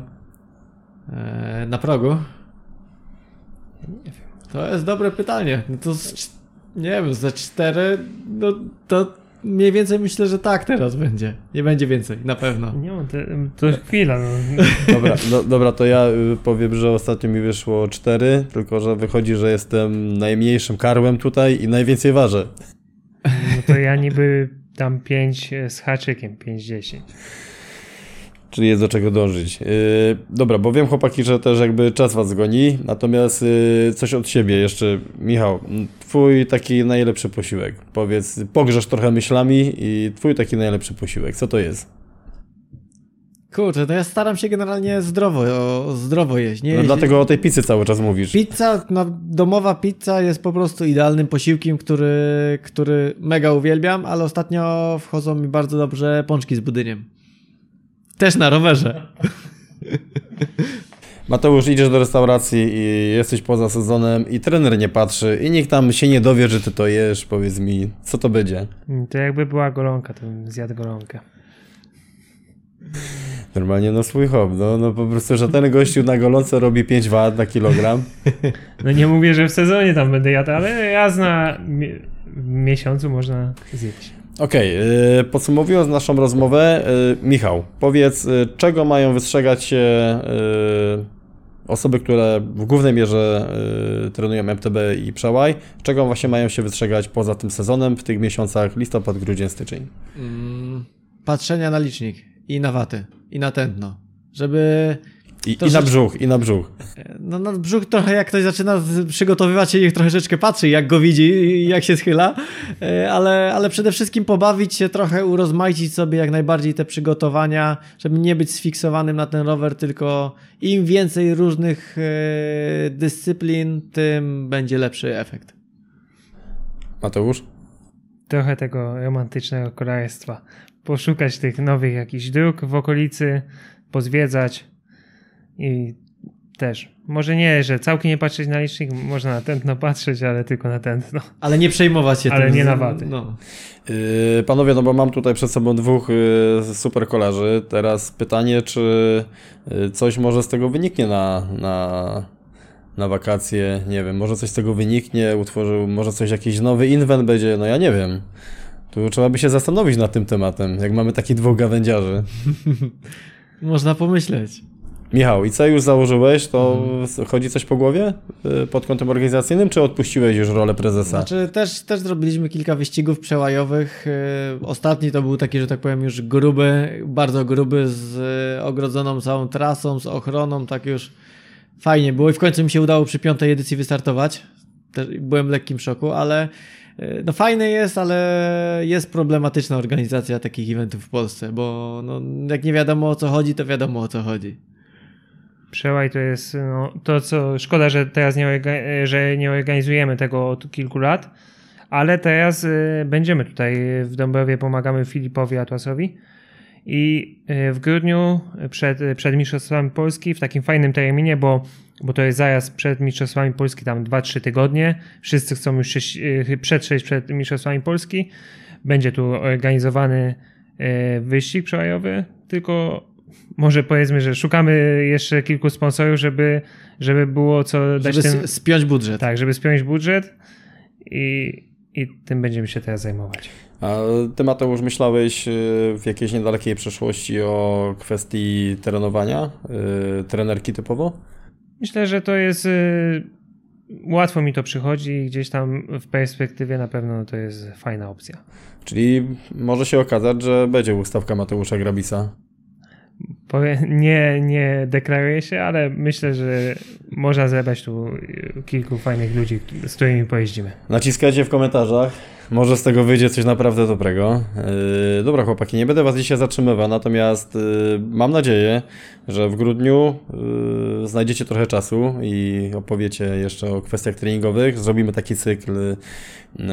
E, na progu? To jest dobre pytanie. No to z, nie wiem, ze cztery, no to mniej więcej myślę, że tak teraz będzie. Nie będzie więcej, na pewno. Nie te, to chwila. No. Dobra, do, dobra, to ja y, powiem, że ostatnio mi wyszło 4, tylko że wychodzi, że jestem najmniejszym karłem tutaj i najwięcej ważę. no to ja niby tam 5 z haczykiem, 5-10. Czyli jest do czego dążyć. Yy, dobra, bo wiem chłopaki, że też jakby czas was goni, natomiast yy, coś od siebie jeszcze. Michał, twój taki najlepszy posiłek. Powiedz, pogrzesz trochę myślami i twój taki najlepszy posiłek. Co to jest? Kurczę, to ja staram się generalnie zdrowo, o, zdrowo jeść. Nie No jeść- dlatego o tej pizzy cały czas mówisz. Pizza, no, domowa pizza jest po prostu idealnym posiłkiem, który, który mega uwielbiam, ale ostatnio wchodzą mi bardzo dobrze pączki z budyniem. Też na rowerze. Mateusz, idziesz do restauracji i jesteś poza sezonem i trener nie patrzy i nikt tam się nie dowie, że ty to jesz. Powiedz mi, co to będzie? To jakby była golonka, to bym zjadł golonkę. Normalnie no swój hop, no, no po prostu, że ten gościu na golące robi 5 wat na kilogram. No nie mówię, że w sezonie tam będę jadł, ale raz na mi- miesiącu można zjeść. Okej, yy, podsumowując naszą rozmowę, yy, Michał, powiedz, yy, czego mają wystrzegać się yy, osoby, które w głównej mierze trenują MTB i przełaj, czego właśnie mają się wystrzegać poza tym sezonem w tych miesiącach listopad, grudzień, styczeń? Mm, patrzenia na licznik i na waty, i na tętno. Żeby I, To i na brzuch, i na brzuch. No na brzuch trochę jak ktoś zaczyna przygotowywać się, niech troszeczkę patrzy, jak go widzi i jak się schyla, E, ale, ale przede wszystkim pobawić się trochę, urozmaicić sobie jak najbardziej te przygotowania, żeby nie być sfiksowanym na ten rower, tylko im więcej różnych e, dyscyplin, tym będzie lepszy efekt. Mateusz? Trochę tego romantycznego królestwa. Poszukać tych nowych jakichś dróg w okolicy, pozwiedzać i też. Może nie, że całkiem nie patrzeć na licznik, można na tętno patrzeć, ale tylko na tętno. Ale nie przejmować się Ale tym. nie na wady. No. Yy, panowie, no bo mam tutaj przed sobą dwóch yy, super kolarzy. Teraz pytanie, czy yy, coś może z tego wyniknie na, na, na wakacje? Nie wiem, może coś z tego wyniknie, utworzył, może coś, jakiś nowy inwent będzie, no ja nie wiem. Tu trzeba by się zastanowić nad tym tematem, jak mamy takich dwóch gawędziarzy. *laughs* Można pomyśleć. Michał, i co już założyłeś, to chodzi coś po głowie yy, pod kątem organizacyjnym, czy odpuściłeś już rolę prezesa? Znaczy też, też zrobiliśmy kilka wyścigów przełajowych. Yy, Ostatni to był taki, że tak powiem, już gruby, bardzo gruby, z yy, ogrodzoną całą trasą, z ochroną, tak już fajnie było i w końcu mi się udało przy piątej edycji wystartować. Też byłem w lekkim szoku, ale no fajne jest, ale jest problematyczna organizacja takich eventów w Polsce, bo no, jak nie wiadomo o co chodzi, to wiadomo o co chodzi. Przełaj to jest no, to, co szkoda, że teraz nie, że nie organizujemy tego od kilku lat, ale teraz y, będziemy tutaj w Dąbrowie, pomagamy Filipowi Atłasowi. I y, w grudniu przed, przed Mistrzostwami Polski w takim fajnym terminie, bo, bo to jest zaraz przed Mistrzostwami Polski, tam 2-3 tygodnie, wszyscy chcą już y, przetrzeć przed Mistrzostwami Polski, będzie tu organizowany wyścig przełajowy, tylko może powiedzmy, że szukamy jeszcze kilku sponsorów, żeby, żeby było co dać Żeby tym, spiąć budżet. tak, żeby spiąć budżet i, i tym będziemy się teraz zajmować. A ty, Mateusz, myślałeś y, w jakiejś niedalekiej przeszłości o kwestii trenowania? y, Trenerki typowo? Myślę, że to jest y, łatwo mi to przychodzi i gdzieś tam w perspektywie na pewno to jest fajna opcja. Czyli może się okazać, że będzie ustawka Mateusza Grabisa. Nie, nie deklaruję się, ale myślę, że można zebrać tu kilku fajnych ludzi, z którymi pojeździmy. Naciskajcie w komentarzach. Może z tego wyjdzie coś naprawdę dobrego. Yy, dobra, chłopaki, nie będę was dzisiaj zatrzymywał, natomiast yy, mam nadzieję, że w grudniu yy, znajdziecie trochę czasu i opowiecie jeszcze o kwestiach treningowych. Zrobimy taki cykl, yy,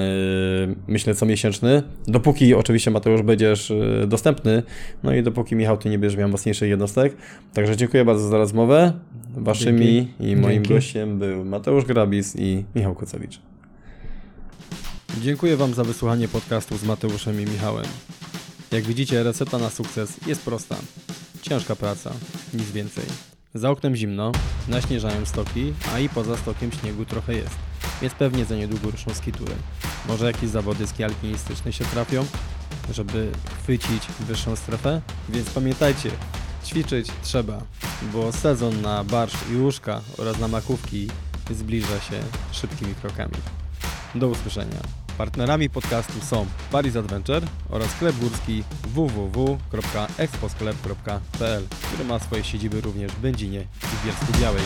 myślę, co miesięczny. Dopóki oczywiście Mateusz będziesz yy, dostępny, no i dopóki Michał, ty nie będziesz miał mocniejszych jednostek. Także dziękuję bardzo za rozmowę. Waszymi i moim Dzięki. gościem był Mateusz Grabis i Michał Kucewicz. Dziękuję Wam za wysłuchanie podcastu z Mateuszem i Michałem. Jak widzicie, recepta na sukces jest prosta. Ciężka praca, nic więcej. Za oknem zimno, naśnieżają stoki, a i poza stokiem śniegu trochę jest. Więc pewnie za niedługo ruszą skitury. Może jakieś zawody ski alpinistyczne się trafią, żeby chwycić wyższą strefę? Więc pamiętajcie, ćwiczyć trzeba, bo sezon na barsz i łóżka oraz na makówki zbliża się szybkimi krokami. Do usłyszenia. Partnerami podcastu są Paris Adventure oraz sklep górski www.exposklep.pl, który ma swoje siedziby również w Będzinie i w Bielsku Białej.